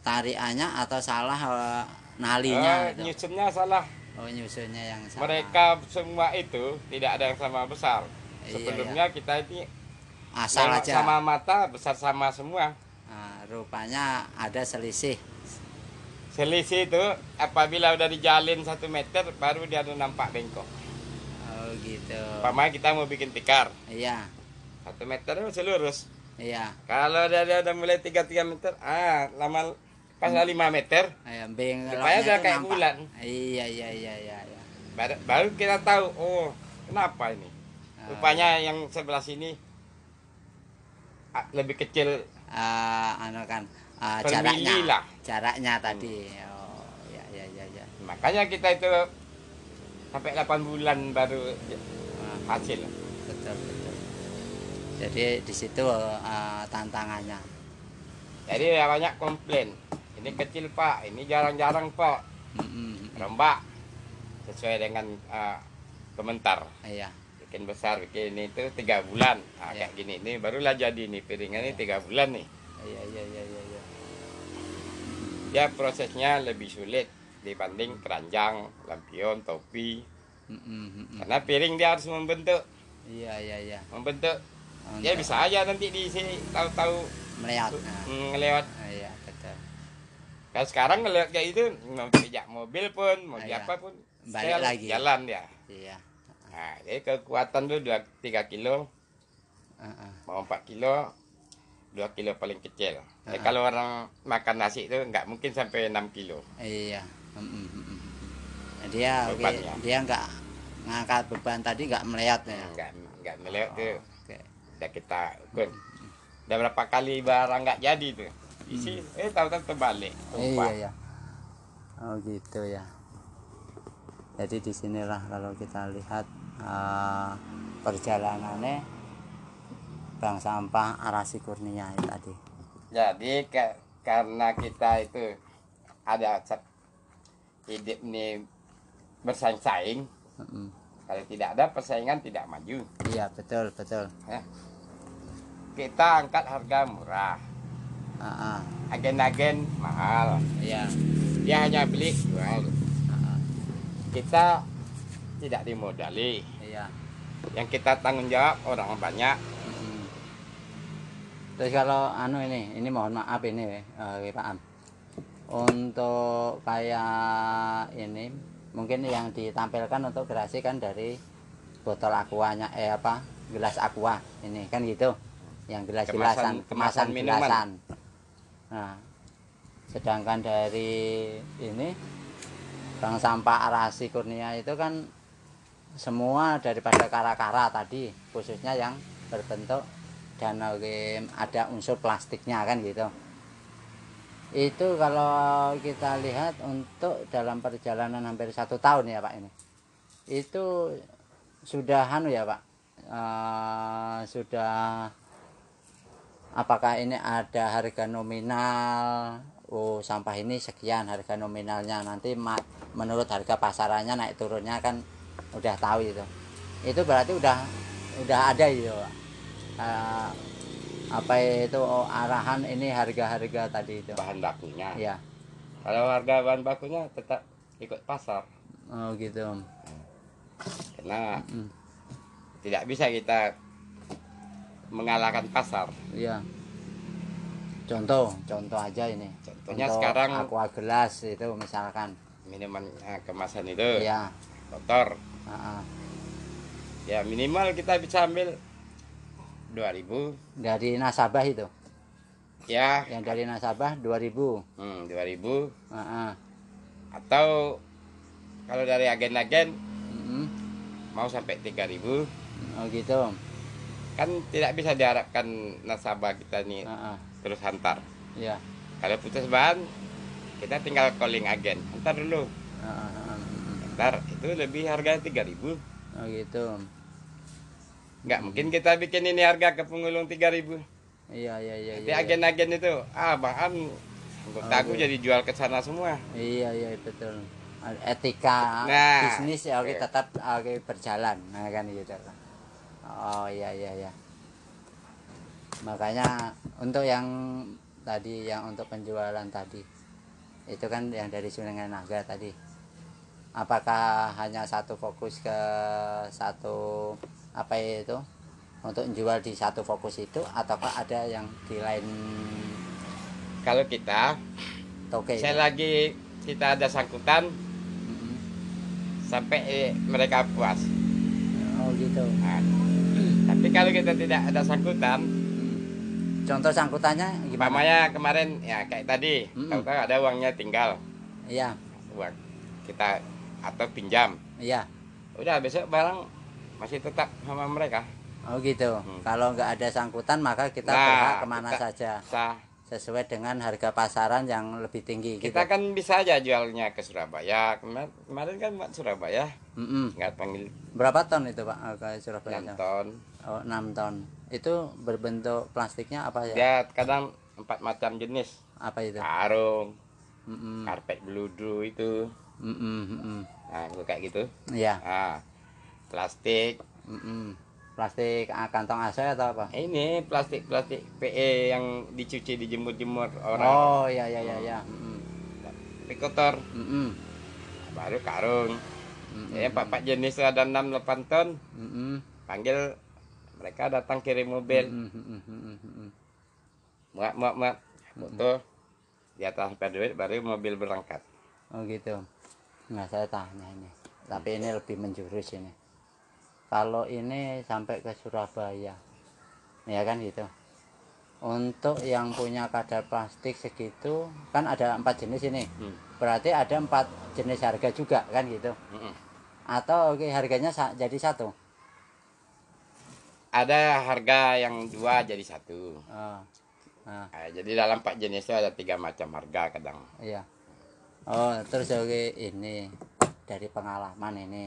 tariannya atau salah eh, nalinya Eh, gitu? nyusunnya salah Oh nyusunnya yang salah. mereka semua itu tidak ada yang sama besar Iya, sebelumnya kita ini asal aja. sama mata besar sama semua Nah, rupanya ada selisih. selisih itu apabila udah dijalin satu meter baru dia ada nampak bengkok Oh gitu. Umpamanya kita mau bikin tikar Iya, satu meter masih lurus iya. kalau dia, dia udah mulai tiga tiga meter ah lama Hmm. lima meter Ayo, bengkeloknya Supaya udah kayak nampak. bulan. Iya, iya, iya, iya, iya. baru, baru kita tahu oh kenapa ini Ah, rupanya yang sebelah sini lebih kecil ah, anu kan Per jaraknya. lah. Jaraknya tadi. Oh, ya, ya, ya, ya. makanya kita itu sampai 8 bulan baru Ah, hasil betul, betul. Jadi di situ ah, tantangannya. jadi ya banyak komplain ini kecil pak. Ini jarang-jarang pak. Rembak sesuai dengan ah, komentar. Iya. bikin besar bikin ini itu tiga bulan. Nah, Ya. kayak gini. Ini barulah jadi nih piringnya ini tiga bulan nih. Iya, iya, iya, iya, iya. ya prosesnya lebih sulit dibanding keranjang lampion topi. Karena piring dia harus membentuk. Iya, iya, iya. membentuk. Ya bisa aja nanti di sini tahu-tahu melihat. Nah, mm, ngelewat. Iya. Kalau sekarang ngelihat kayak itu mau pijak mobil pun mau Ah, iya. apa pun Balik lagi. jalan dia Iya. nah jadi kekuatan tuh dua tiga kilo Ah, ah. mau 4 kilo 2 kilo paling kecil Ya, Ah. kalau orang makan nasi itu nggak mungkin sampai 6 kilo Iya. Mm-mm. Nah, Dia oke, Bebannya. dia enggak ngangkat beban tadi enggak melihat ya. nggak nggak melihat tuh Oke. udah kita ukur udah berapa kali barang nggak jadi tuh isi eh tahu-tahu terbalik Iya, tumpah iya. Oh gitu ya. Jadi di sinilah kalau kita lihat ah, perjalanannya Bang Sampah Arasi Kurnia itu tadi. jadi ke- karena kita itu ada hidup ini bersaing-saing. Mm-mm. Kalau tidak ada persaingan tidak maju. iya betul betul Kita angkat harga murah, Ah. agen-agen mahal. iya Dia hanya beli jual. Kita tidak dimodali. iya Yang kita tanggung jawab orang banyak. Mm-mm. terus kalau anu ini ini mohon maaf ini eh, Pak Am untuk kayak ini mungkin yang ditampilkan untuk gerasi kan dari botol aquanya eh apa gelas aqua ini kan gitu yang gelas gelasan Kemasan- kemasan minuman. gelasan nah sedangkan dari ini bank sampah arasi kurnia itu kan semua daripada kara-kara tadi khususnya yang berbentuk dan ada unsur plastiknya kan gitu. Itu kalau kita lihat untuk dalam perjalanan hampir satu tahun ya pak ini. Itu sudah anu ya pak Eh, sudah apakah ini ada harga nominal oh sampah ini sekian harga nominalnya nanti menurut harga pasarannya naik turunnya kan udah tahu itu itu berarti udah udah ada itu Pak. Eh, apa itu oh, arahan ini harga-harga tadi itu Bahan bakunya. ya Kalau harga bahan bakunya tetap ikut pasar. oh gitu Karena Mm. tidak bisa kita mengalahkan pasar. Iya. Contoh, contoh aja ini. Contohnya Contoh sekarang aqua gelas itu misalkan. minuman eh, kemasan itu Iya. kotor. ah, ah. Ya minimal kita bisa ambil 2000 Dari nasabah itu. ya Yang dari nasabah 2000. hmm, 2000 Ah, ah. atau kalau dari agen-agen Mm-mm. mau sampai 3000 Oh gitu. Kan tidak bisa diharapkan nasabah kita nih Ah, ah. terus hantar Iya. kalau putus bahan kita tinggal calling agen hantar dulu ah, mm. hantar itu lebih harga 3000 Oh gitu. nggak mungkin kita bikin ini harga ke pengulung 3000 Iya iya iya Nanti iya. agen-agen itu ah bahan anggota aku Oke. jadi jual ke sana semua Iya iya betul. Etika Nah, bisnis ya oke oke. tetap oke berjalan. Nah kan gitu. Oh iya iya iya. Makanya untuk yang tadi yang untuk penjualan tadi itu kan yang dari Sungai Naga tadi. Apakah hanya satu fokus ke satu apa itu untuk jual di satu fokus itu ataukah ada yang di lain kalau kita toke? itu? saya lagi kita ada sangkutan Mm-mm. sampai eh, mereka puas Oh gitu. Nah, kalau kita tidak ada sangkutan Contoh sangkutannya gimana? umpamanya kemarin ya kayak tadi Mm-mm. tahu-tahu ada uangnya tinggal Iya, uang kita atau pinjam iya. udah besok barang masih tetap sama mereka Oh gitu. Hmm. Kalau nggak ada sangkutan maka kita Nah, berhak ke mana kita- saja sah sesuai dengan harga pasaran yang lebih tinggi. kita gitu. kan bisa aja jualnya ke Surabaya kemarin, kemarin kan buat Surabaya Mm-mm. nggak panggil Berapa ton itu pak ke Surabaya? 6 itu? ton Oh 6 ton. Itu berbentuk plastiknya apa ya? dia kadang empat macam jenis Apa itu? karung Mm-mm. karpet beludu itu Mm-mm, mm-mm. nah itu kayak gitu Iya. ah plastik Mm-mm. Plastik ah, kantong AC atau apa? ini plastik plastik PE yang dicuci dijemur-jemur orang Oh iya iya iya. iya. Mm-mm. tapi kotor Mm-mm. baru karung Mm-mm. ya pak pak jenis ada 6 8 ton Mm-mm. panggil mereka datang kirim mobil mm-mm, mm-mm, mm-mm. muat muat muat foto di atas duit baru mobil berangkat Oh gitu. Nggak saya tanya ini. Tapi ini lebih menjurus ini. Kalau ini sampai ke Surabaya, ya kan gitu. Untuk yang punya kadar plastik segitu, kan ada empat jenis ini. Hmm. Berarti ada empat jenis harga juga kan gitu. Mm-mm. Atau oke harganya sa- jadi satu. Ada harga yang dua jadi satu Oh, nah, Nah, jadi dalam empat jenis itu ada tiga macam harga kadang iya. Oh terus oke ini dari pengalaman ini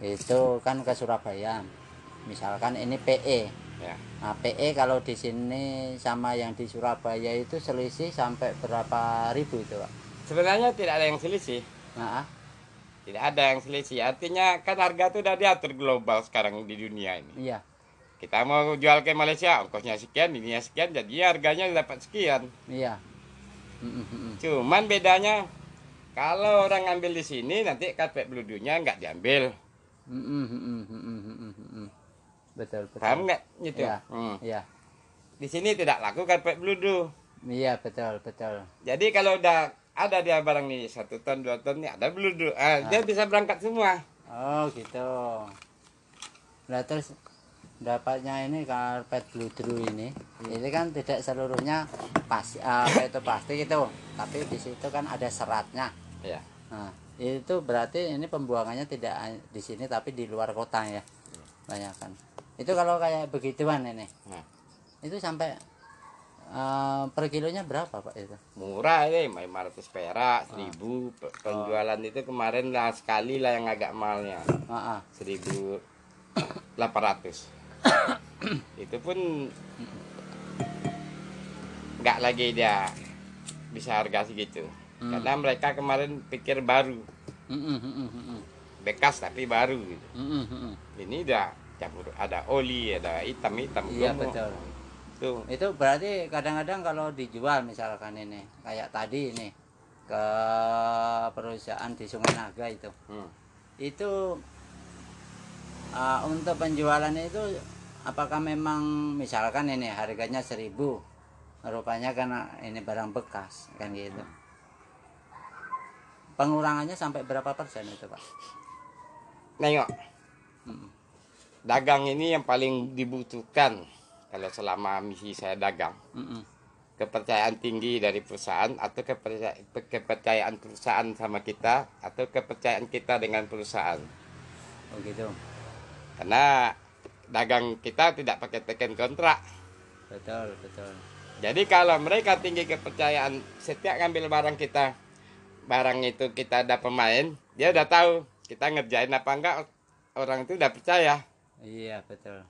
itu kan ke Surabaya. Misalkan ini PE. ya Nah, PE kalau di sini sama yang di Surabaya itu selisih sampai berapa ribu itu, Pak? sebenarnya tidak ada yang selisih Nah, Tidak ada yang selisih. Artinya kan harga itu udah diatur global sekarang di dunia ini. iya. Kita mau jual ke Malaysia, ongkosnya sekian, ininya sekian, jadi harganya dapat sekian. Iya. Cuman bedanya kalau orang ngambil di sini nanti karpet bludunya nggak diambil. Betul, betul. Paham nggak? Gitu. Iya. Hmm. Iya. Di sini tidak laku karpet bludu. Iya, betul, betul. Jadi kalau udah ada dia barang nih satu ton dua ton nih ada bludu, ah, dia bisa berangkat semua. Oh, gitu. Nah, terus dapatnya ini karpet bludru ini, ini kan tidak seluruhnya pas apa itu plastik itu, tapi di situ kan ada seratnya. Ya. Nah, itu berarti ini pembuangannya tidak di sini tapi di luar kota ya. Banyak kan. Itu kalau kayak begituan ini. Nah. Itu sampai eh, per kilonya berapa, Pak itu? Murah ini, 500 perak, 1000 Pe- penjualan itu kemarin lah sekali lah yang agak mahalnya, Ah, ah. 1800. Itu pun nggak lagi dia bisa harga segitu. Hmm. Karena mereka kemarin pikir baru, Mm, mm, mm, mm, mm. bekas tapi baru gitu. Mm, mm, mm, mm. Ini udah campur ada oli, ada hitam-hitam Iya, gemuk. betul. Tuh. itu berarti kadang-kadang kalau dijual misalkan ini kayak tadi ini ke perusahaan di Sungai Naga itu Hmm. itu uh, untuk penjualan itu apakah memang misalkan ini harganya seribu rupanya karena ini barang bekas kan gitu pengurangannya sampai berapa persen itu pak Nengok, Mm. dagang ini yang paling dibutuhkan kalau selama misi saya dagang. Mm-mm. Kepercayaan tinggi dari perusahaan atau kepercayaan, kepercayaan perusahaan sama kita atau kepercayaan kita dengan perusahaan. oh gitu Karena dagang kita tidak pakai teken kontrak. betul betul Jadi kalau mereka tinggi kepercayaan setiap ngambil barang kita, barang itu kita ada pemain, dia udah tahu kita ngerjain apa enggak, orang itu udah percaya. iya betul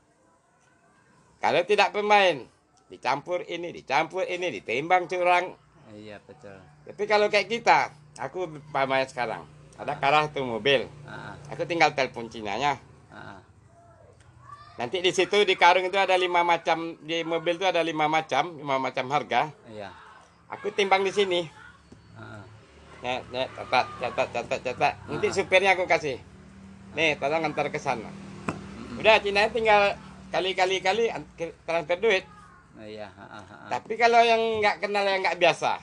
Kalau tidak pemain, dicampur ini, dicampur ini, ditimbang curang. iya betul Tapi kalau kayak kita, aku pemain sekarang, ada karah tuh mobil, ah, aku tinggal telepon Cinanya. Ah, ah. Nanti di situ di karung itu ada lima macam, di mobil itu ada lima macam, lima macam harga. iya Aku timbang di sini. ah, ah. Catat, catat, catat, catat. Nanti supirnya aku kasih. Nih, tolong antar ke sana. Udah, Cina tinggal kali-kali kali transfer duit. Iya ah, ah, ah. Tapi kalau yang nggak kenal yang nggak biasa.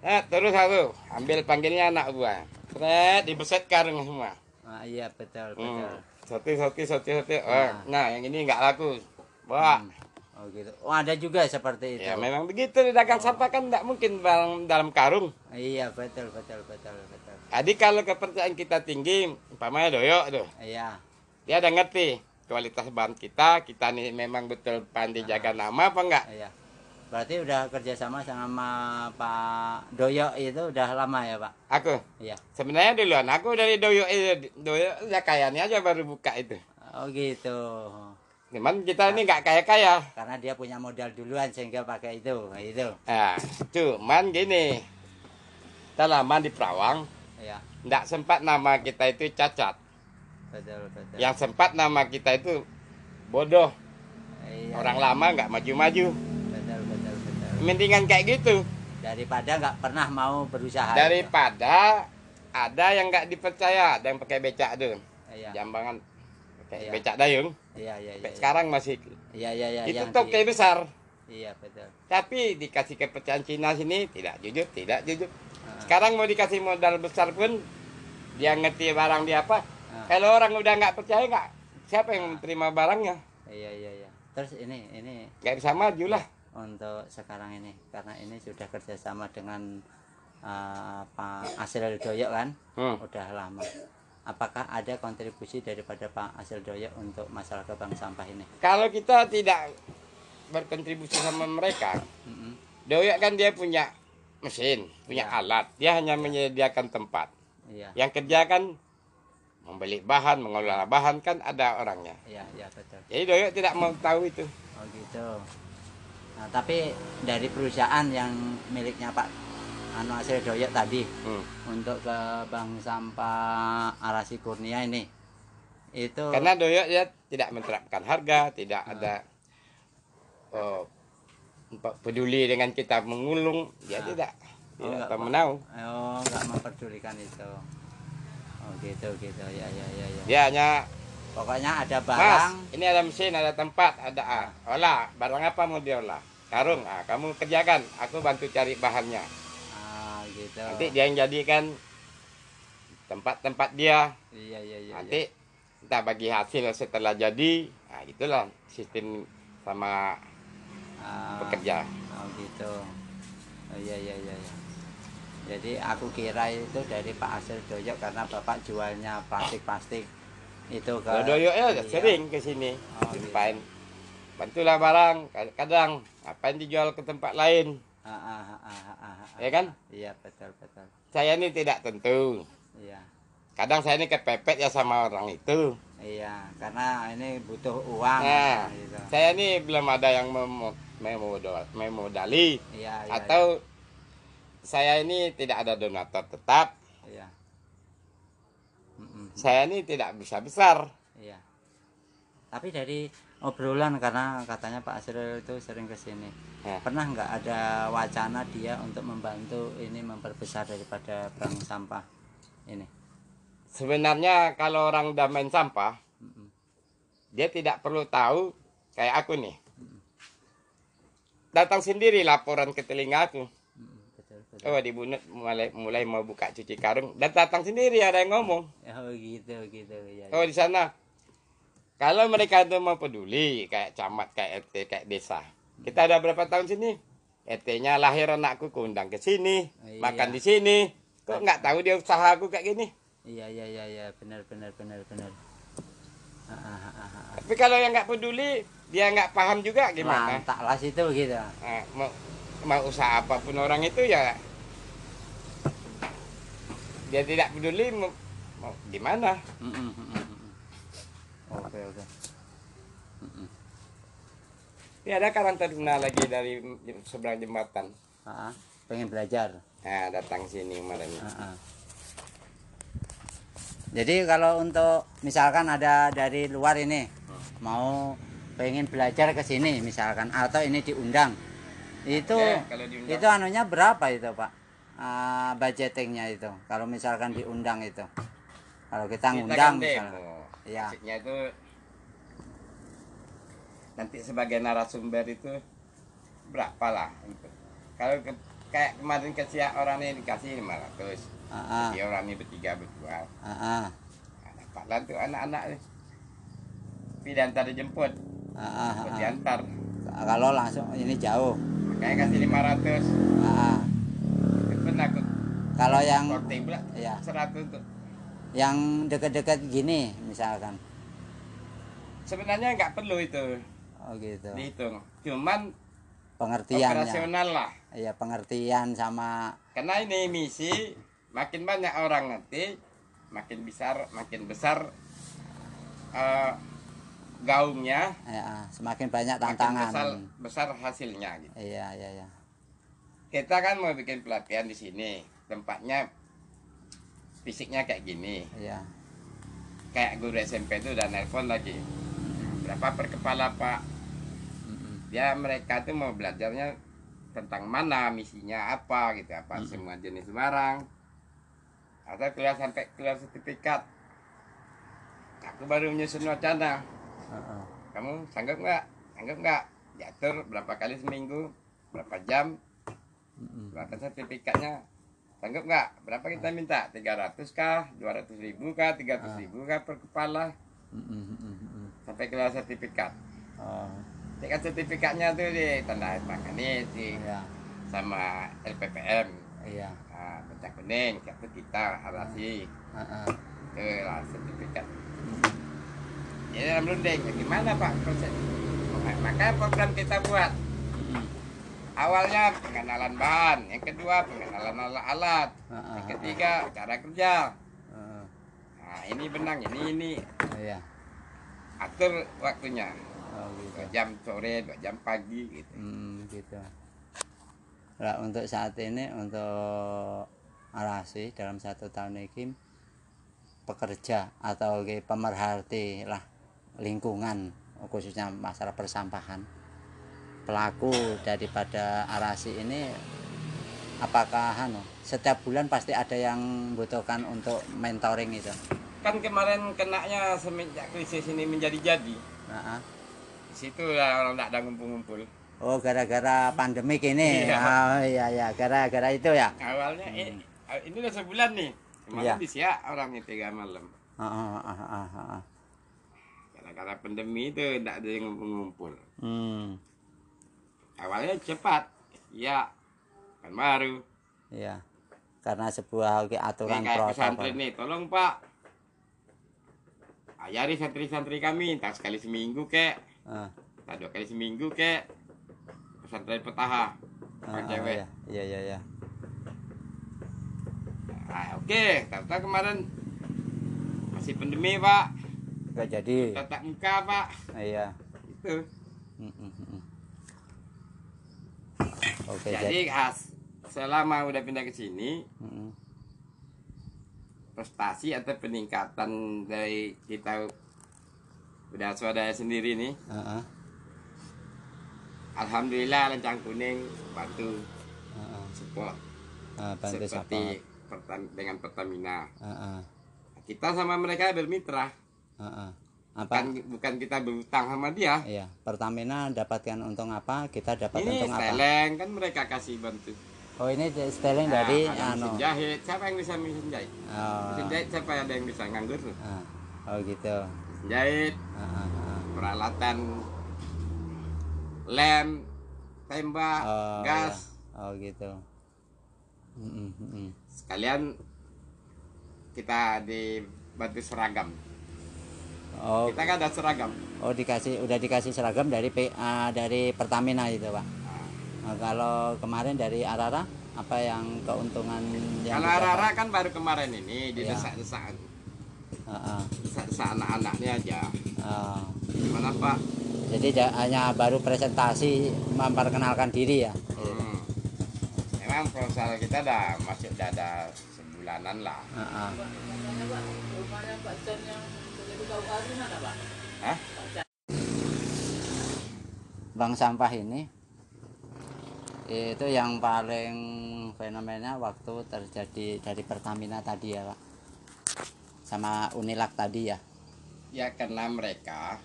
Nah, terus aku ambil panggilnya anak gua. Seret, dibeset karung semua. Ah, iya betul Hmm. betul soti, soti, soti. Oh, nah, yang ini nggak laku. Wah, oh gitu. Oh ada juga seperti itu. ya memang begitu. Di dagang sampah kan nggak mungkin barang dalam karung. iya betul betul betul betul. Jadi kalau kepercayaan kita tinggi, umpamanya doyok tuh, iya. Dia udah ngerti kualitas bahan kita, kita nih memang betul pandai jaga nama apa enggak? iya berarti udah kerjasama sama Pak Doyo itu udah lama ya Pak? Aku? Iya. Sebenarnya duluan, aku dari doyok eh, doyok ya kayaknya aja baru buka itu. oh gitu. Cuman kita ini nggak kaya-kaya. karena dia punya modal duluan sehingga pakai itu Nah, itu. Nah, cuman gini, kita lama di Perawang, iya. Nggak sempat nama kita itu cacat. betul betul. Yang sempat nama kita itu bodoh. iya, Orang lama nggak maju-maju. Mendingan kayak gitu. daripada nggak pernah mau berusaha itu. Daripada ada yang nggak dipercaya, ada yang pakai becak tuh. iya Jambangan pakai Iya. becak dayung. iya iya iya Sampai sekarang masih iya iya iya itu yang toke di- besar. iya betul Tapi dikasih kepercayaan Cina sini tidak jujur, tidak jujur. Ah, Sekarang mau dikasih modal besar pun dia ngerti barang dia apa. ah. Kalau orang udah nggak percaya nggak, siapa yang terima barangnya? iya iya iya terus ini ini Nggak bisa maju lah. Untuk sekarang ini karena ini sudah kerjasama dengan uh, Pak Asril Doyok kan Hmm. udah lama apakah ada kontribusi daripada Pak Asril Doyok untuk masalah kebang sampah ini Kalau kita tidak berkontribusi sama mereka, Mm-mm. Doyok kan dia punya mesin, punya Ya. alat. Dia hanya menyediakan tempat. iya Yang kerja kan membeli bahan, mengolah bahan kan ada orangnya. iya iya betul Jadi Doyok tidak mau tahu itu. oh gitu nah tapi dari perusahaan yang miliknya Pak anu hasil doyok tadi Hmm. untuk ke bank sampah Arasi Kurnia ini itu Karena doyok dia tidak menerapkan harga, tidak ada oh, pe- peduli dengan kita mengulung, dia Ah. tidak Oh, tidak tahu menau. oh nggak memperdulikan itu oh gitu gitu ya ya ya ya Dia hanya pokoknya ada Mas, barang ini ada mesin, ada tempat, ada ah, olah, barang apa mau diolah? Karung, ah, kamu kerjakan, aku bantu cari bahannya. ah gitu Nanti dia yang jadikan tempat-tempat dia. iya iya iya Nanti kita bagi hasil setelah jadi, nah itulah sistem sama Ah, pekerja. oh gitu oh iya iya iya iya. jadi aku kira itu dari Pak Asir Doyok karena bapak jualnya plastik-plastik itu ke Kalau doyoknya iya. sering ke sini, Oh, jumpain. Bantulah barang, kadang apa yang dijual ke tempat lain, Ah, ah, ah, ah, ah, ah. ya kan? iya betul betul Saya ini tidak tentu. iya Kadang saya ini kepepet ya sama orang itu. iya karena ini butuh uang Nah, gitu. saya ini belum ada yang mem- memodal- memodali iya iya atau saya ini tidak ada donatur tetap. iya Mm-mm, Saya ini tidak bisa besar. iya tapi dari obrolan karena katanya Pak Asrul itu sering ke sini Ya. pernah nggak ada wacana dia untuk membantu ini memperbesar daripada bank sampah ini Sebenarnya kalau orang udah main sampah, Mm-mm. dia tidak perlu tahu kayak aku nih. Datang sendiri laporan ke telinga aku. Mm-mm, betul betul Oh di Bunut mulai mulai mau buka cuci karung dan datang sendiri ada yang ngomong. oh gitu gitu ya, ya. Oh di sana. Kalau mereka itu mau peduli kayak camat, kayak RT, kayak desa. Kita ada berapa tahun sini? RT-nya lahir anakku kuundang ke sini, Iya. makan di sini. Kok nggak tahu dia usaha aku kayak gini? iya iya iya iya benar benar benar benar Ah, ah, ah, ah, ah. Tapi kalau yang nggak peduli, dia nggak paham juga gimana. Lantak lah situ gitu Nah, mau, mau usaha apa pun orang itu ya dia tidak peduli mau, mau gimana. Mm-mm, mm-mm. Oke oke. Ini ada karang taruna lagi dari seberang jembatan. Ah, pengen belajar Nah, datang sini kemarin. Ah, ah. Jadi kalau untuk misalkan ada dari luar ini mau pengen belajar ke sini misalkan atau ini diundang itu kalau diundang. itu anunya berapa itu pak Ah, budgetingnya itu kalau misalkan diundang itu kalau kita Kita ngundang kan misalkan Iya. Maksudnya itu nanti sebagai narasumber itu berapa lah. Kalau ke- kayak kemarin ke siak orang ini dikasih 500. Ah, ah, Dia orang ini bertiga berdua. ah, ah, Nah, dapatlah tuh anak-anak. Tapi diantar dijemput, ah, ah, ah. diantar. kalau langsung ini jauh Kayak kasih 500. Ah, ah. Itu pun aku kalau yang ya 100 tuh. Yang dekat-dekat gini misalkan Sebenarnya nggak perlu itu oh gitu dihitung. Cuman pengertiannya operasional lah. Iya pengertian sama Karena ini misi makin banyak orang nanti makin besar makin besar eh, gaungnya ya, semakin banyak makin tantangan. besar besar hasilnya gitu. Iya iya iya. Kita kan mau bikin pelatihan di sini tempatnya fisiknya kayak gini. Iya. kayak guru SMP itu udah nelpon lagi. Berapa per kepala pak? Mm-mm. ya mereka tuh mau belajarnya tentang mana misinya apa gitu. Apa Mm-mm. semua jenis barang. Atau keluar sampai keluar sertifikat. Aku baru menyusun wacana. Heeh. kamu sanggup nggak? Sanggup nggak? Diatur berapa kali seminggu berapa jam. Berapa sertifikatnya sanggup nggak? Berapa kita minta? 300 kah? 200 ribu kah? 300 ribu kah per kepala? Sampai keluar sertifikat. Jadi kan sertifikatnya tuh di tanda tangan nih di iya. sama LPPM Iya. nah, pecah kuning kartu kita alasi. Heeh. itu lah sertifikat. Jadi dalam runding. Ya gimana pak proses? Makanya program kita buat. Awalnya pengenalan bahan yang kedua pengenalan alat-alat Heeh, yang ketiga cara kerja. Nah ini benang ini ini. Iya. atur waktunya. Oh gitu. dua jam sore dua jam pagi gitu. Hmm, gitu. Lah untuk saat ini untuk arasi dalam satu tahun ini pekerja atau pemerhati lah lingkungan khususnya masalah persampahan pelaku daripada arasi ini apakah anu setiap bulan pasti ada yang membutuhkan untuk mentoring itu Kan kemarin kenanya semenjak krisis ini menjadi-jadi. Nah, ah. Di situ lah orang tidak ada ngumpul-ngumpul. oh gara-gara pandemik ini Iya. oh iya ya gara-gara itu ya Awalnya eh, ini udah sebulan nih. Kemarin Iya. di Siak orangnya tiga malam. Ah, ah, ah, ah. Karena pandemi itu tidak ada yang ngumpul-ngumpul. hmm Awalnya cepat. Ya. Kan baru. iya karena sebuah oke, Ini aturan kayak pesantren nih, tolong Pak. Ayari santri-santri kami, entah sekali seminggu kek, Ah, entah dua kali seminggu kek. Pesantren petaha, ah, Pak ah, cewek. iya iya iya iya. Ah, oke, ternyata kemarin masih pandemi Pak, nggak jadi tatap muka Pak, iya itu. Mm, mm. Oke jadi Jadi khas selama udah pindah ke sini, Mm, mm. prestasi atau peningkatan dari kita udah swadaya sendiri nih, Ah, ah, alhamdulillah lencang kuning bantu ah, ah. support bantu seperti support Pertam- dengan Pertamina. Ah, ah, Kita sama mereka bermitra, ah, ah. Apa bukan bukan kita berutang sama dia. iya Pertamina dapatkan untung apa kita dapat Ini untung apa steleng kan mereka kasih bantu. oh ini styling Nah, dari anu mesin jahit, siapa yang bisa mesin jahit? oh, Mesin jahit siapa ada yang bisa nganggur ah. oh gitu Mesin jahit, Ah, ah, ah. peralatan lem, tembak, oh gas, iya. oh gitu mm, mm. sekalian kita dibantu seragam. Oh Kita kan ada seragam. oh dikasih udah dikasih seragam dari P- ah, dari Pertamina itu pak Nah, Nah, kalau kemarin dari Arara apa yang keuntungan yang kalau didapat? Arara kan baru kemarin ini Iya. didesak-desak Ah, ah, desak-desak anak-anaknya aja. ah. Gimana Pak? jadi ja- hanya baru presentasi memperkenalkan diri ya Hmm. Memang proposal kita dah masuk dah ada sebulanan lah. Ah, ah. Hah? Bank sampah ini itu yang paling fenomena waktu terjadi dari Pertamina tadi ya pak sama Unilak tadi ya Ya karena mereka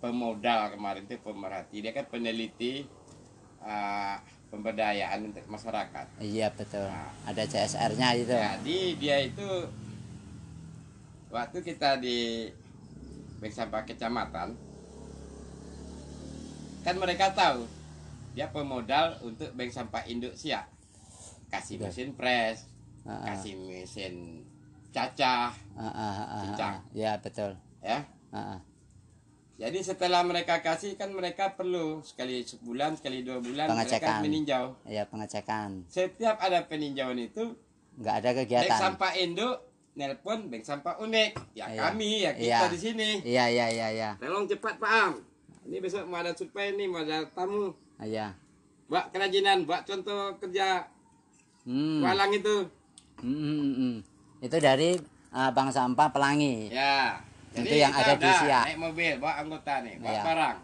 pemodal kemarin itu pemerhati dia kan peneliti uh, pemberdayaan untuk masyarakat. iya betul Nah. ada CSR-nya itu Jadi dia itu waktu kita di bank sampah kecamatan kan mereka tahu dia pemodal untuk bank sampah induk siak kasih Betul. mesin pres ah. kasih mesin cacah Ah, ah, ah, Cincang. ya betul ya jadi setelah mereka kasih kan mereka perlu sekali sebulan sekali dua bulan mereka Pengecekan. meninjau ya pengecekan setiap ada peninjauan itu nggak ada bank kegiatan sampah induk nelpon bank sampah unik ya Iya. kami ya kita Iya. di sini iya iya iya iya tolong cepat Pak Am ini besok mau ada survei nih mau ada tamu iya buat kerajinan buat contoh kerja hmm. walang itu Hmm, hmm, hmm, hmm. itu dari ah, bank sampah pelangi ya Itu yang ada di Siak. naik mobil bawa anggota nih bawa Iya. barang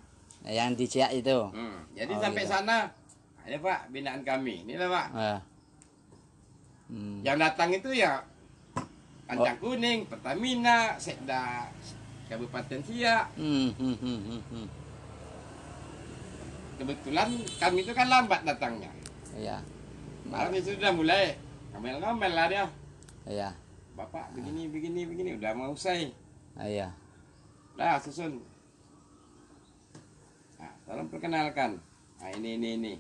yang di Ciak itu Hmm, jadi Oh, sampai iya. sana ada Pak binaan kami ini lah Pak Ah. Hmm. yang datang itu ya kancang kuning Pertamina Sekda Kabupaten Siak Hmm, hmm, hmm, hmm, hmm. kebetulan kami itu kan lambat datangnya iya malam itu sudah mulai ngomel-ngomel lah dia iya bapak begini begini begini udah mau usai Ah, iya Dah susun. Nah, tolong perkenalkan. Nah, ini ini ini.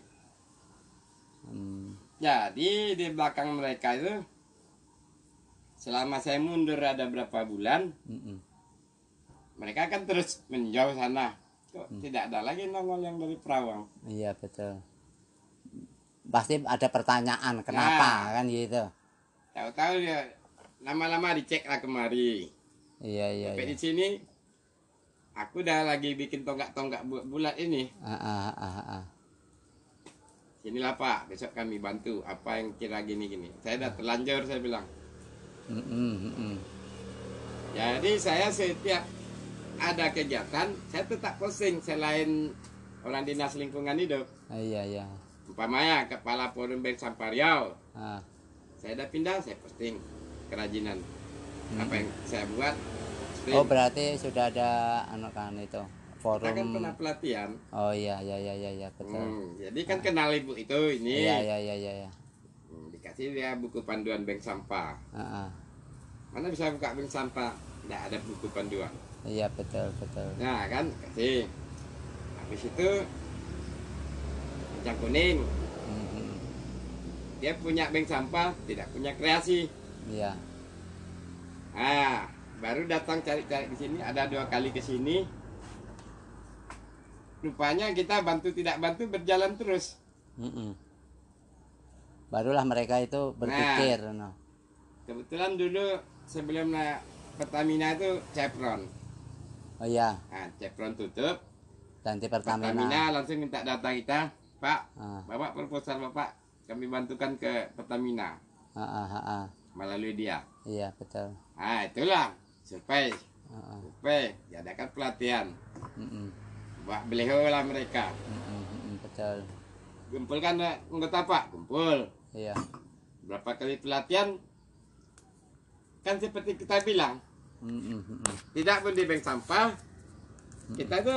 Hmm. Jadi di belakang mereka itu selama saya mundur ada berapa bulan, hmm. mereka kan terus menjauh sana. Kok tidak ada lagi nongol yang dari Perawang. iya betul pasti ada pertanyaan kenapa kan gitu Tahu-tahu dia lama-lama dicek lah kemari. iya iya, Sampai iya. di sini aku udah lagi bikin tonggak-tonggak bu- bulat ini. Ah, ah, ah, ah. sinilah Pak, besok kami bantu apa yang kira gini-gini. Saya udah terlanjur saya bilang. Mm, mm, mm, mm. Jadi saya setiap ada kegiatan, saya tetap posting selain orang dinas lingkungan hidup. Ah, iya iya Umpamanya kepala forum bank sampah Riau, ah, saya udah pindah, saya posting kerajinan. Apa yang saya buat, posting. oh berarti sudah ada anu kan itu Kita kan forum pernah pelatihan. oh iya iya iya iya iya betul Hmm, jadi kan kenal ibu itu ini. iya iya iya iya iya Dikasih dia buku panduan bank sampah. Ah, ah. Mana bisa buka bank sampah? Tidak ada buku panduan. iya betul betul Nah kan kasih. Habis itu Kacang kuning Mm, mm, dia punya bank sampah tidak punya kreasi. iya Ah baru datang cari-cari di sini ada dua kali ke sini. Rupanya kita bantu tidak bantu berjalan terus. Mm, mm. Barulah mereka itu berpikir no. Kebetulan dulu sebelum na- Pertamina itu Chevron. oh iya Nah, Chevron tutup, ganti Pertamina, Pertamina langsung minta data kita, Pak, ah, Bapak proposal Bapak kami bantukan ke Pertamina ah, ah, ah, ah. melalui dia. iya betul Nah, itulah survei, Ah, ah. survei, diadakan pelatihan. Mm, mm. Beliau lah mereka. Mm, mm, mm, mm, betul Kumpulkan eh, anggota Pak, kumpul. Iya Berapa kali pelatihan? Kan seperti kita bilang, Mm, mm, mm, mm. tidak pun di bank sampah, kita itu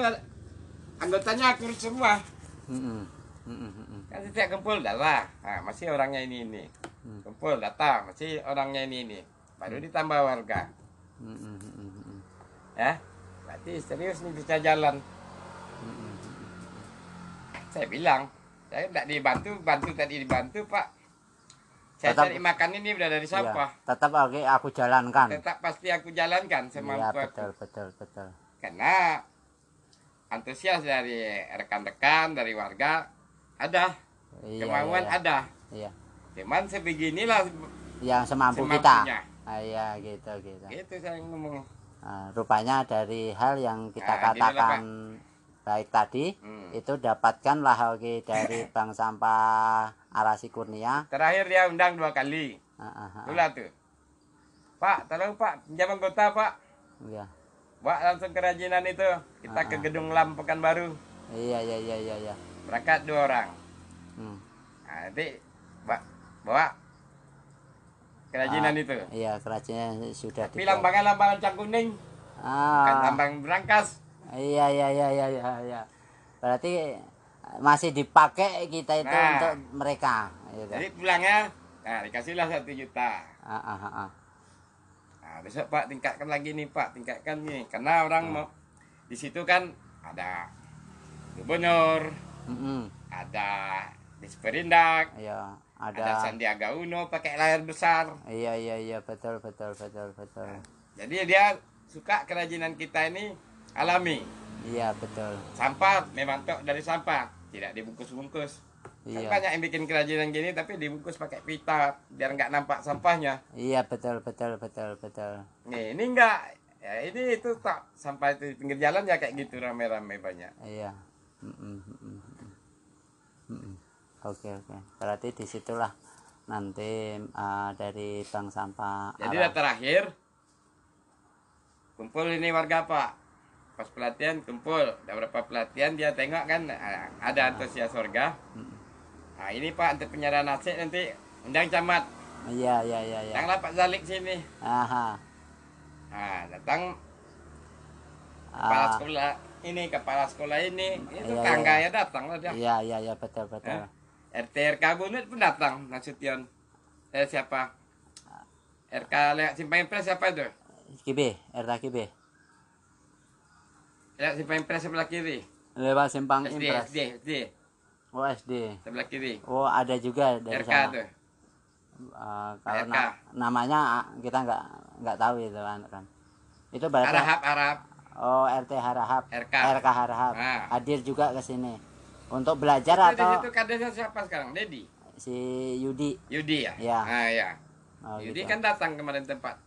anggotanya akur semua. Mm, mm. Mm, mm, mm, mm. Kan setiap kumpul data, nah, masih orangnya ini ini. Hmm. Kumpul data, masih orangnya ini ini. Baru ditambah warga, Mm, mm, mm, mm, mm. ya. Berarti serius nih bisa jalan. Saya bilang, saya tidak dibantu, bantu tadi dibantu Pak. Saya Tetap- cari makan ini udah dari Iya, sampah. tetap oke aku jalankan Tetap pasti aku jalankan iya semampu aku. betul betul betul Karena antusias dari rekan-rekan, dari warga ada, iya, kemauan iya, ada. iya. Cuman sebeginilah yang semampu semampunya. kita ah, iya gitu gitu Itu saya ngomong. Nah, rupanya dari hal yang kita Nah, katakan baik tadi Hmm. itu dapatkanlah oke dari bank sampah Arasi Kurnia Terakhir dia undang dua kali. Ah, Itulah tuh. Pak, tolong Pak, pinjam anggota Pak. iya Bawa langsung kerajinan itu. Kita ke Ah, gedung Lam Pekanbaru. iya iya iya iya iya Berangkat dua orang. Hmm. Nah, nanti bawa, bawa kerajinan Ah, itu. iya kerajinnya sudah lambangan lambangan cang kuning, kan ah lambang berangkas. iya iya iya iya iya iya berarti masih dipakai kita itu Nah. untuk mereka gitu. Jadi pulangnya, nah dikasihlah satu juta. ah, ah, ah, ah. Nah, besok Pak tingkatkan lagi nih Pak, tingkatkan nih. Karena orang mau di situ kan ada gubernur, Mm-mm. ada Disperindak, iya ada, ada Sandiaga Uno pakai layar besar. iya iya iya betul betul betul betul Jadi dia suka kerajinan kita ini alami. iya betul Sampah memang tok dari sampah, tidak dibungkus-bungkus. Kan iya banyak yang bikin kerajinan gini tapi dibungkus pakai pita biar nggak nampak sampahnya. iya betul betul betul betul Nih, ini enggak ya ini itu tak sampah itu di pinggir jalan ya kayak gitu rame-rame banyak. iya oke oke berarti di situlah nanti ah, dari bank sampah Jadi Arah- terakhir kumpul ini warga Pak. Pas pelatihan kumpul, ada berapa pelatihan dia tengok kan ah, ada antusias warga. Nah ini Pak untuk penyerahan aset nanti undang camat, iya iya iya iya datanglah Pak Zalik sini. aha Nah datang kepala Ah, sekolah ini kepala sekolah ini itu Iya, tangga iya. ya datang lah dia. iya iya iya betul betul Hah? RT RK Bunut pun datang Nasution. Eh siapa? RK Lewat Simpang Impres siapa itu? erta kibe Lewat Simpang Impres sebelah kiri. lewat simpang SD, impres SD, SD, oh SD sebelah kiri. oh ada juga dari RK sana tuh. Eh, kalau RK. na- namanya ah, kita nggak nggak tahu itu kan kan itu berarti Arahap, Arab. oh RT Harahap RK. RK Harahap Ah. hadir juga ke sini untuk belajar Itu di atau situ kadesnya siapa sekarang? Dedi. si Yudi Yudi ya? Iya. Ah ya. oh, Yudi gitu. kan datang kemarin tempat.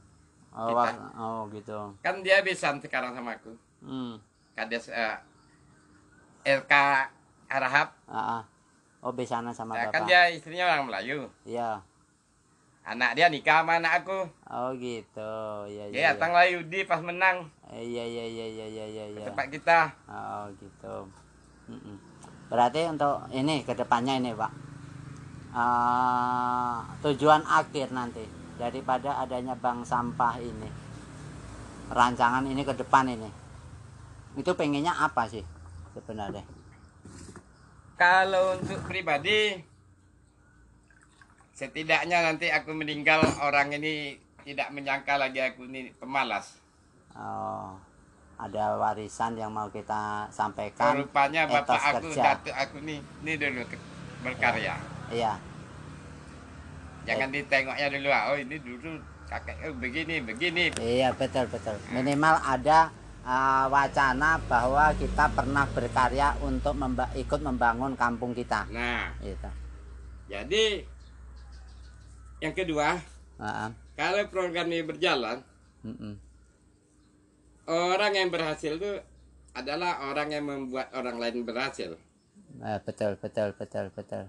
oh, kita. oh gitu Kan dia besan sekarang sama aku. hmm. Kades eh, RK Arahap. ah, ah. Oh, besanan sama Nah, bapak. kan dia istrinya orang Melayu. Iya. Anak dia nikah sama anak aku. Oh, gitu. Iya, iya. Dia iya. datang lah Yudi pas menang Eh, Iya, iya, iya, iya, iya, iya, ke iya. tempat kita. Oh, gitu. Mm-mm. Berarti untuk ini ke depannya ini, Pak. Eh, tujuan akhir nanti daripada adanya bank sampah ini. Rancangan ini ke depan ini. Itu pengennya apa sih sebenarnya? Kalau untuk pribadi, setidaknya nanti aku meninggal orang ini tidak menyangka lagi aku ini pemalas. Oh, ada warisan yang mau kita sampaikan. Rupanya bapak aku, kerja. datuk aku nih, ini dulu berkarya. Iya, Jangan ditengoknya dulu, oh ini dulu kakek oh, begini, begini. iya betul betul. Minimal ada uh, wacana bahwa kita pernah berkarya untuk memba- ikut membangun kampung kita. Nah, Gitu. jadi yang kedua, Heeh. kalau program ini berjalan, Mm-mm. orang yang berhasil itu adalah orang yang membuat orang lain berhasil. Eh, betul betul betul betul.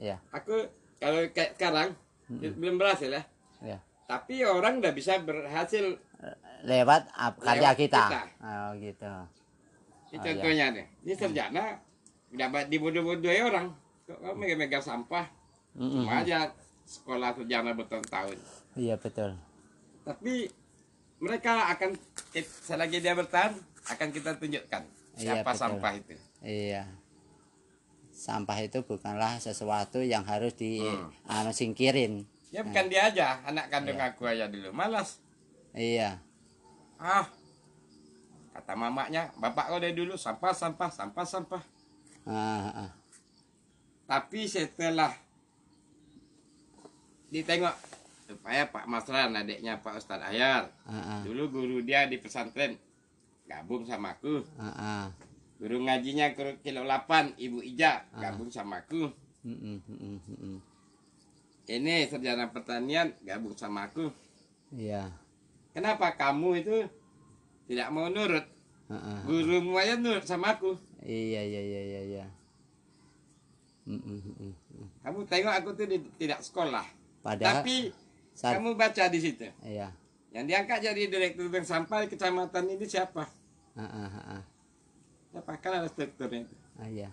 Iya, Aku kalau kayak sekarang belum berhasil ya, iya. tapi orang udah bisa berhasil. Lewat karya Lewat kita. kita. Oh, gitu. Ini Oh, iya. contohnya nih, ini sarjana dapat dibodoh-bodohi orang. Kok kamu megang-megang sampah? Mm-mm. Cuma aja sekolah sarjana bertahun-tahun. Iya betul. Tapi mereka akan selagi dia bertahan akan kita tunjukkan Iya, siapa betul. sampah itu. Iya. Sampah itu bukanlah sesuatu yang harus di Hmm. anu, singkirin. Ya bukan dia aja, anak kandung aku aja dulu malas. Iya. Ah, kata mamanya, bapak kau dari dulu sampah, sampah, sampah, sampah. Ah, ah. Tapi setelah ditengok supaya Pak Masran adiknya Pak Ustadz Ayar, Ah, ah. dulu guru dia di pesantren gabung sama aku. Ah, ah. Guru ngajinya ke kilo 8, Ibu Ija gabung sama aku. Mm-mm, mm-mm, mm-mm. Ini sarjana pertanian gabung sama aku. Iya. Kenapa kamu itu tidak mau nurut? Gurumu aja nurut sama aku. Iya, iya, iya, iya, iya. Kamu tengok aku tuh tidak sekolah. Padahal Tapi saat- kamu baca di situ. iya. Yang diangkat jadi direktur bank sampah di kecamatan ini siapa? Ah. Siapa? Kan ada strukturnya itu. Ah, iya.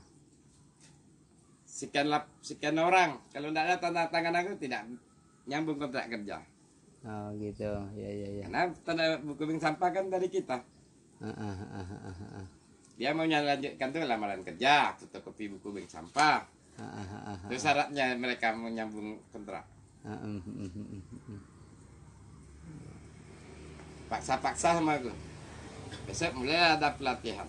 Sekian, lap, sekian orang. Kalau tidak ada tanda tangan aku tidak nyambung kontrak kerja. Oh, gitu. Iya, iya, iya. Karena tanda buku bank sampah kan dari kita. Ah, ah, ah, ah, ah. Dia mau lanjutkan tuh lamaran kerja, fotokopi buku bank sampah. Ah, ah, ah, ah, Itu syaratnya mereka mau nyambung kontrak. mm, mm, mm, mm, mm. Paksa-paksa sama aku. Besok mulai ada pelatihan.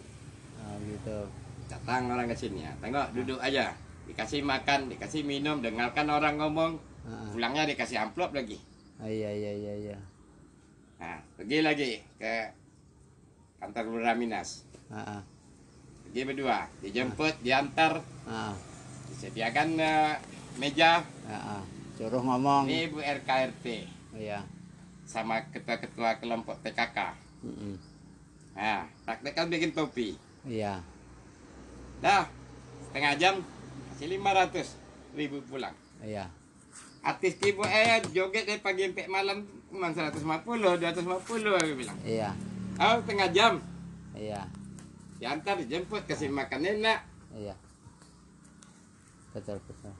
Oh, gitu. Datang orang ke sini ya. Tengok, duduk aja. Dikasih makan, dikasih minum, dengarkan orang ngomong. Pulangnya dikasih amplop lagi. Ah, iya, iya, iya, iya. Nah, pergi lagi ke kantor Lurah Minas. Ah, ah. Pergi berdua, dijemput, diantar, Ah, disediakan eh, meja. ah, ah. Suruh ngomong. Ini Bu RKRT Iya. sama ketua-ketua kelompok PKK. Mm-mm. Nah, praktekkan bikin topi. Iya. Dah, setengah jam, kasih 500 ribu pulang. Iya. Artis ibu eh joget dari pagi sampai malam cuma 150, 250 aku bilang. Iya. Oh, tengah jam. Iya. Diantar, dijemput, kasih makan enak. Iya. Betul, betul.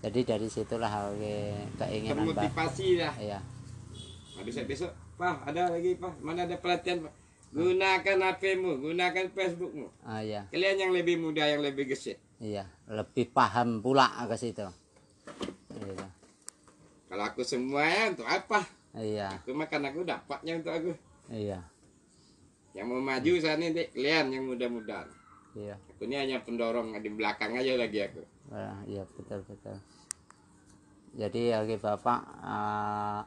Jadi dari situlah oke, keinginan. Termotivasi dah. Iya. Nah, besok-besok, Pak, ada lagi, Pak. Mana ada pelatihan, Pak? Gunakan HP-mu, gunakan Facebook-mu. Ah, iya. Kalian yang lebih muda, yang lebih gesit. Iya. Lebih paham pula ke situ. Iya. Kalau aku semuanya untuk apa? Iya. Aku makan aku dapatnya untuk aku. Iya. Yang mau maju saat ini kalian yang muda-muda. Iya. Aku ini hanya pendorong di belakang aja lagi aku. Iya betul betul. Jadi oke Bapak eh,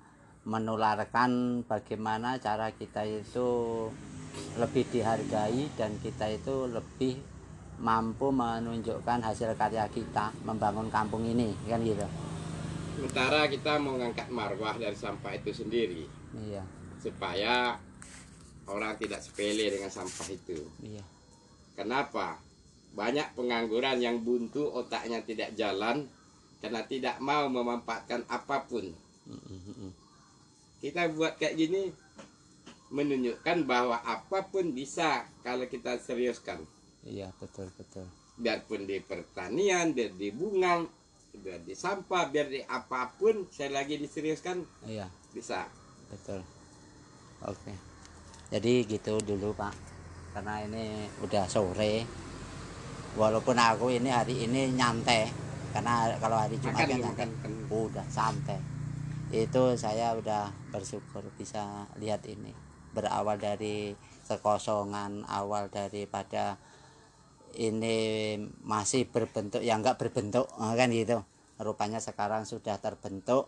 menularkan bagaimana cara kita itu lebih dihargai dan kita itu lebih mampu menunjukkan hasil karya kita membangun kampung ini kan gitu. Sementara kita mau ngangkat marwah dari sampah itu sendiri Iya. supaya orang tidak sepele dengan sampah itu. Iya. Kenapa? banyak pengangguran yang buntu otaknya tidak jalan karena tidak mau memanfaatkan apa pun. Kita buat kayak gini menunjukkan bahwa apa pun bisa kalau kita seriuskan. Iya, betul betul. Biarpun di pertanian, biar di bunga, biar di sampah, biar di apa pun, saya lagi diseriuskan Iya, bisa. betul. Oke. Jadi gitu dulu, Pak. Karena ini udah sore. Walaupun aku ini hari ini nyantai karena kalau hari Jumat Makan kan nih, nyantai. udah santai itu saya udah bersyukur bisa lihat ini berawal dari kekosongan awal daripada ini masih berbentuk yang enggak berbentuk eh, kan gitu rupanya sekarang sudah terbentuk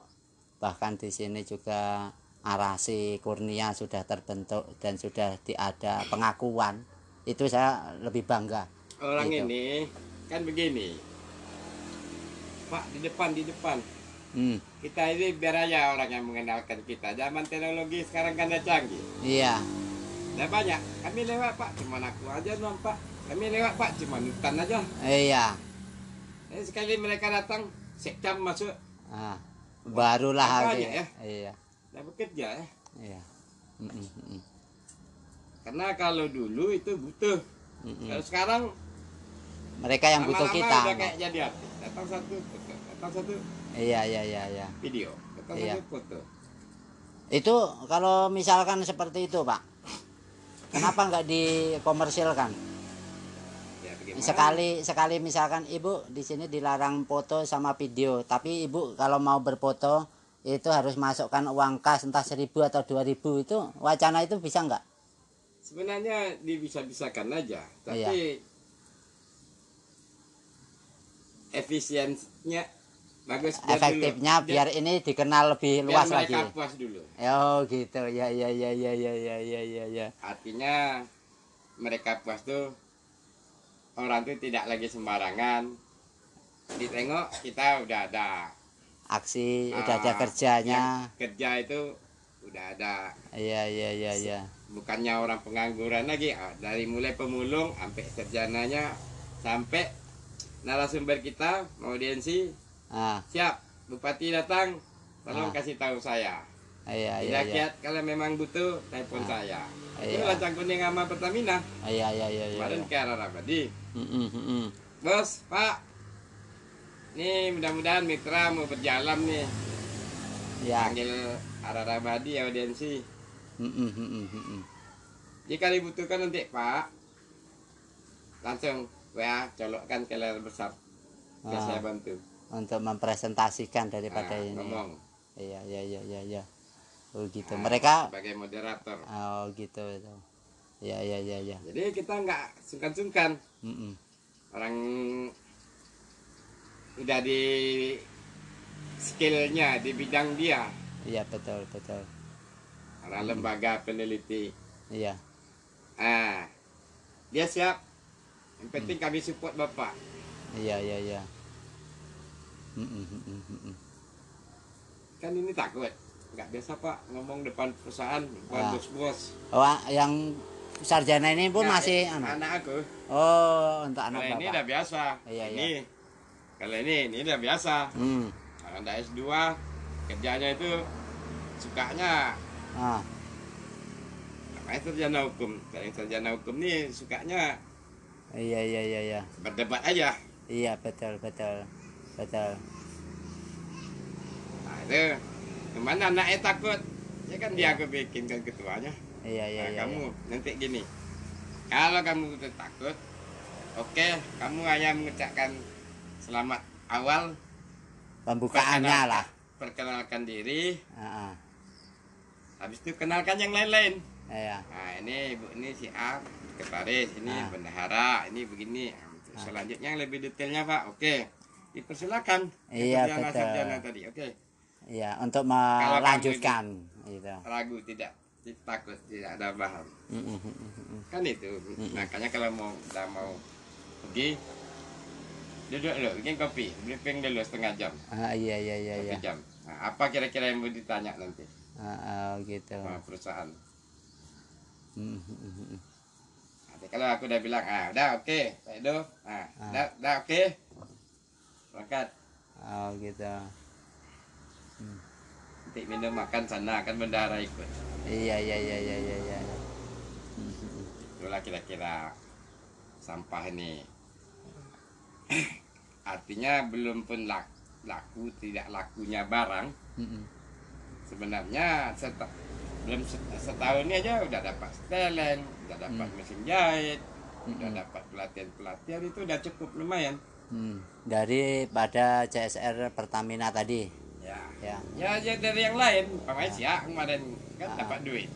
bahkan di sini juga arasi kurnia sudah terbentuk dan sudah ada pengakuan itu saya lebih bangga Orang Gitu. ini kan begini. Pak di depan di depan. hmm, Kita ini biar aja orang yang mengenalkan kita. Zaman teknologi sekarang kan canggih. iya Udah banyak. Kami lewat Pak, cuma aku aja doang Pak. Kami lewat Pak, cuma hutan aja. iya Eh, sekali mereka datang, sekjam masuk, ah, barulah Apa aja ya? iya udah bekerja ya. iya Mm, mm, mm, Karena kalau dulu itu butuh. mm, mm. Kalau sekarang mereka yang butuh kita udah kayak jadi artis. Datang satu, foto. datang satu iya iya iya iya video, datang Iya. satu foto. itu kalau misalkan seperti itu pak kenapa nggak dikomersilkan bagaimana? sekali sekali misalkan ibu di sini dilarang foto sama video tapi ibu kalau mau berfoto itu harus masukkan uang kas entah seribu atau dua ribu itu wacana itu bisa nggak Sebenarnya dibisa-bisakan aja, tapi Iya. efisiensinya bagus biar efektifnya dulu. biar ini dikenal lebih biar luas mereka lagi puas dulu. oh gitu ya ya ya ya ya ya ya ya ya Artinya mereka puas tuh orang tuh tidak lagi sembarangan. Ditengok kita udah ada aksi udah ada Ah, kerjanya. kerja itu udah ada. Iya iya iya iya. bukannya orang pengangguran lagi. Ah, dari mulai pemulung sampai sarjananya sampai narasumber kita audiensi. Ah. Siap bupati datang. Tolong Ah. kasih tahu saya iya iya iya kiat kalau memang butuh telepon Ah. saya Iya. itu lancang kuning sama Pertamina iya iya iya iya kemarin ke arah Rabadi Mm, mm, mm, mm. bos pak nih mudah-mudahan mitra mau berjalan nih ya panggil arah Rabadi audiensi Mm, mm, mm, mm, mm, mm. Jika dibutuhkan nanti Pak, langsung WA colokkan ke layar besar. Biar Ah. saya bantu. untuk mempresentasikan daripada Ah, ini ngomong. iya iya iya iya iya oh gitu mereka sebagai moderator. oh gitu itu iya iya iya iya Jadi kita nggak sungkan-sungkan. Mm, mm. Orang udah di skillnya di bidang dia. iya betul betul Orang lembaga peneliti. iya Ah, dia siap. Yang penting kami support bapak. iya iya iya Mm, mm, mm, mm, mm, mm. Kan ini takut. Nggak biasa pak ngomong depan perusahaan, depan Ah. bos-bos. oh yang sarjana ini pun Nggak, masih eh, anu. anak aku. oh untuk anak Kalau ini udah biasa. Iya, ini kalau ini ini udah biasa. hmm. Kalau ada S2 kerjanya itu sukanya ah namanya sarjana hukum. Kalau sarjana hukum nih sukanya iya iya iya iya berdebat aja. iya betul betul betul Nah itu ke mana anaknya takut? Ya kan dia aku bikinkan ketuanya. iya iya Nah, iya kamu iya. nanti gini. Kalau kamu betul takut, oke, kamu hanya mengucapkan selamat awal pembukaannya perkenalkan- lah Perkenalkan diri, Ah, ah. habis itu kenalkan yang lain-lain. iya Nah ini ibu ini si A, sekretaris, ini Ah. bendahara, ini begini. Nah, untuk Selanjutnya yang lebih detailnya pak, oke. Dipersilakan. Iya, betul. sarjana tadi, oke. Iya untuk melanjutkan gitu Ragu tidak, takut, tidak ada bahan. Kan itu. Makanya kalau mau udah mau pergi, duduk dulu, bikin kopi, briefing dulu setengah jam, ah iya iya iya iya jam. Nah, apa kira-kira yang mau ditanya nanti Ah, ah, gitu sama perusahaan? Nanti kalau aku udah bilang, ah udah oke, Pak Edo, ah, Ah. udah, udah oke, berangkat. oh gitu Nanti minum makan sana kan bendara ikut. iya iya iya iya iya iya Itulah kira-kira sampah ini. Artinya belum pun laku, laku tidak lakunya barang. Mm-mm. Sebenarnya seta, belum set- setahun ini aja udah dapat setelan, udah dapat mesin jahit, udah Hmm. dapat pelatihan-pelatihan itu udah cukup lumayan. Hmm. daripada CSR Pertamina tadi Ya. ya Ya dari yang lain, pemain siak kemarin kan Ah. dapat duit.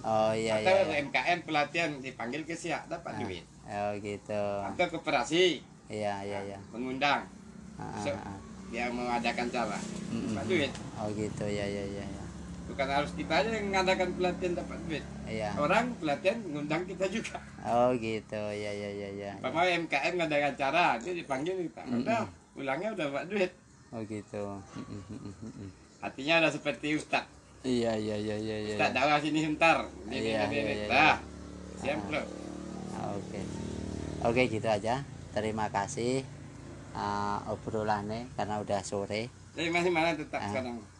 oh iya Atau iya, iya. UMKM pelatihan dipanggil ke siak dapat Ah. duit. oh gitu Atau koperasi iya iya iya mengundang Ah, ah, So, ah. dia mengadakan cara Mm-mm. dapat duit. oh gitu ya ya ya ya Bukan harus kita aja yang mengadakan pelatihan dapat duit. iya Orang pelatihan mengundang kita juga. oh gitu ya ya ya ya ya. Pama UMKM ngadakan cara, dia dipanggil kita. Udah, pulangnya udah dapat duit. Oh gitu. Artinya udah seperti ustad. iya iya iya iya iya Ustad dakwah sini sebentar. Iya, iya, iya, Dah. iya. Siap, Bro. Ah, Oke. Oke gitu aja. Terima kasih uh, obrolannya karena udah sore. Jadi masih mana tetap Ah. sekarang?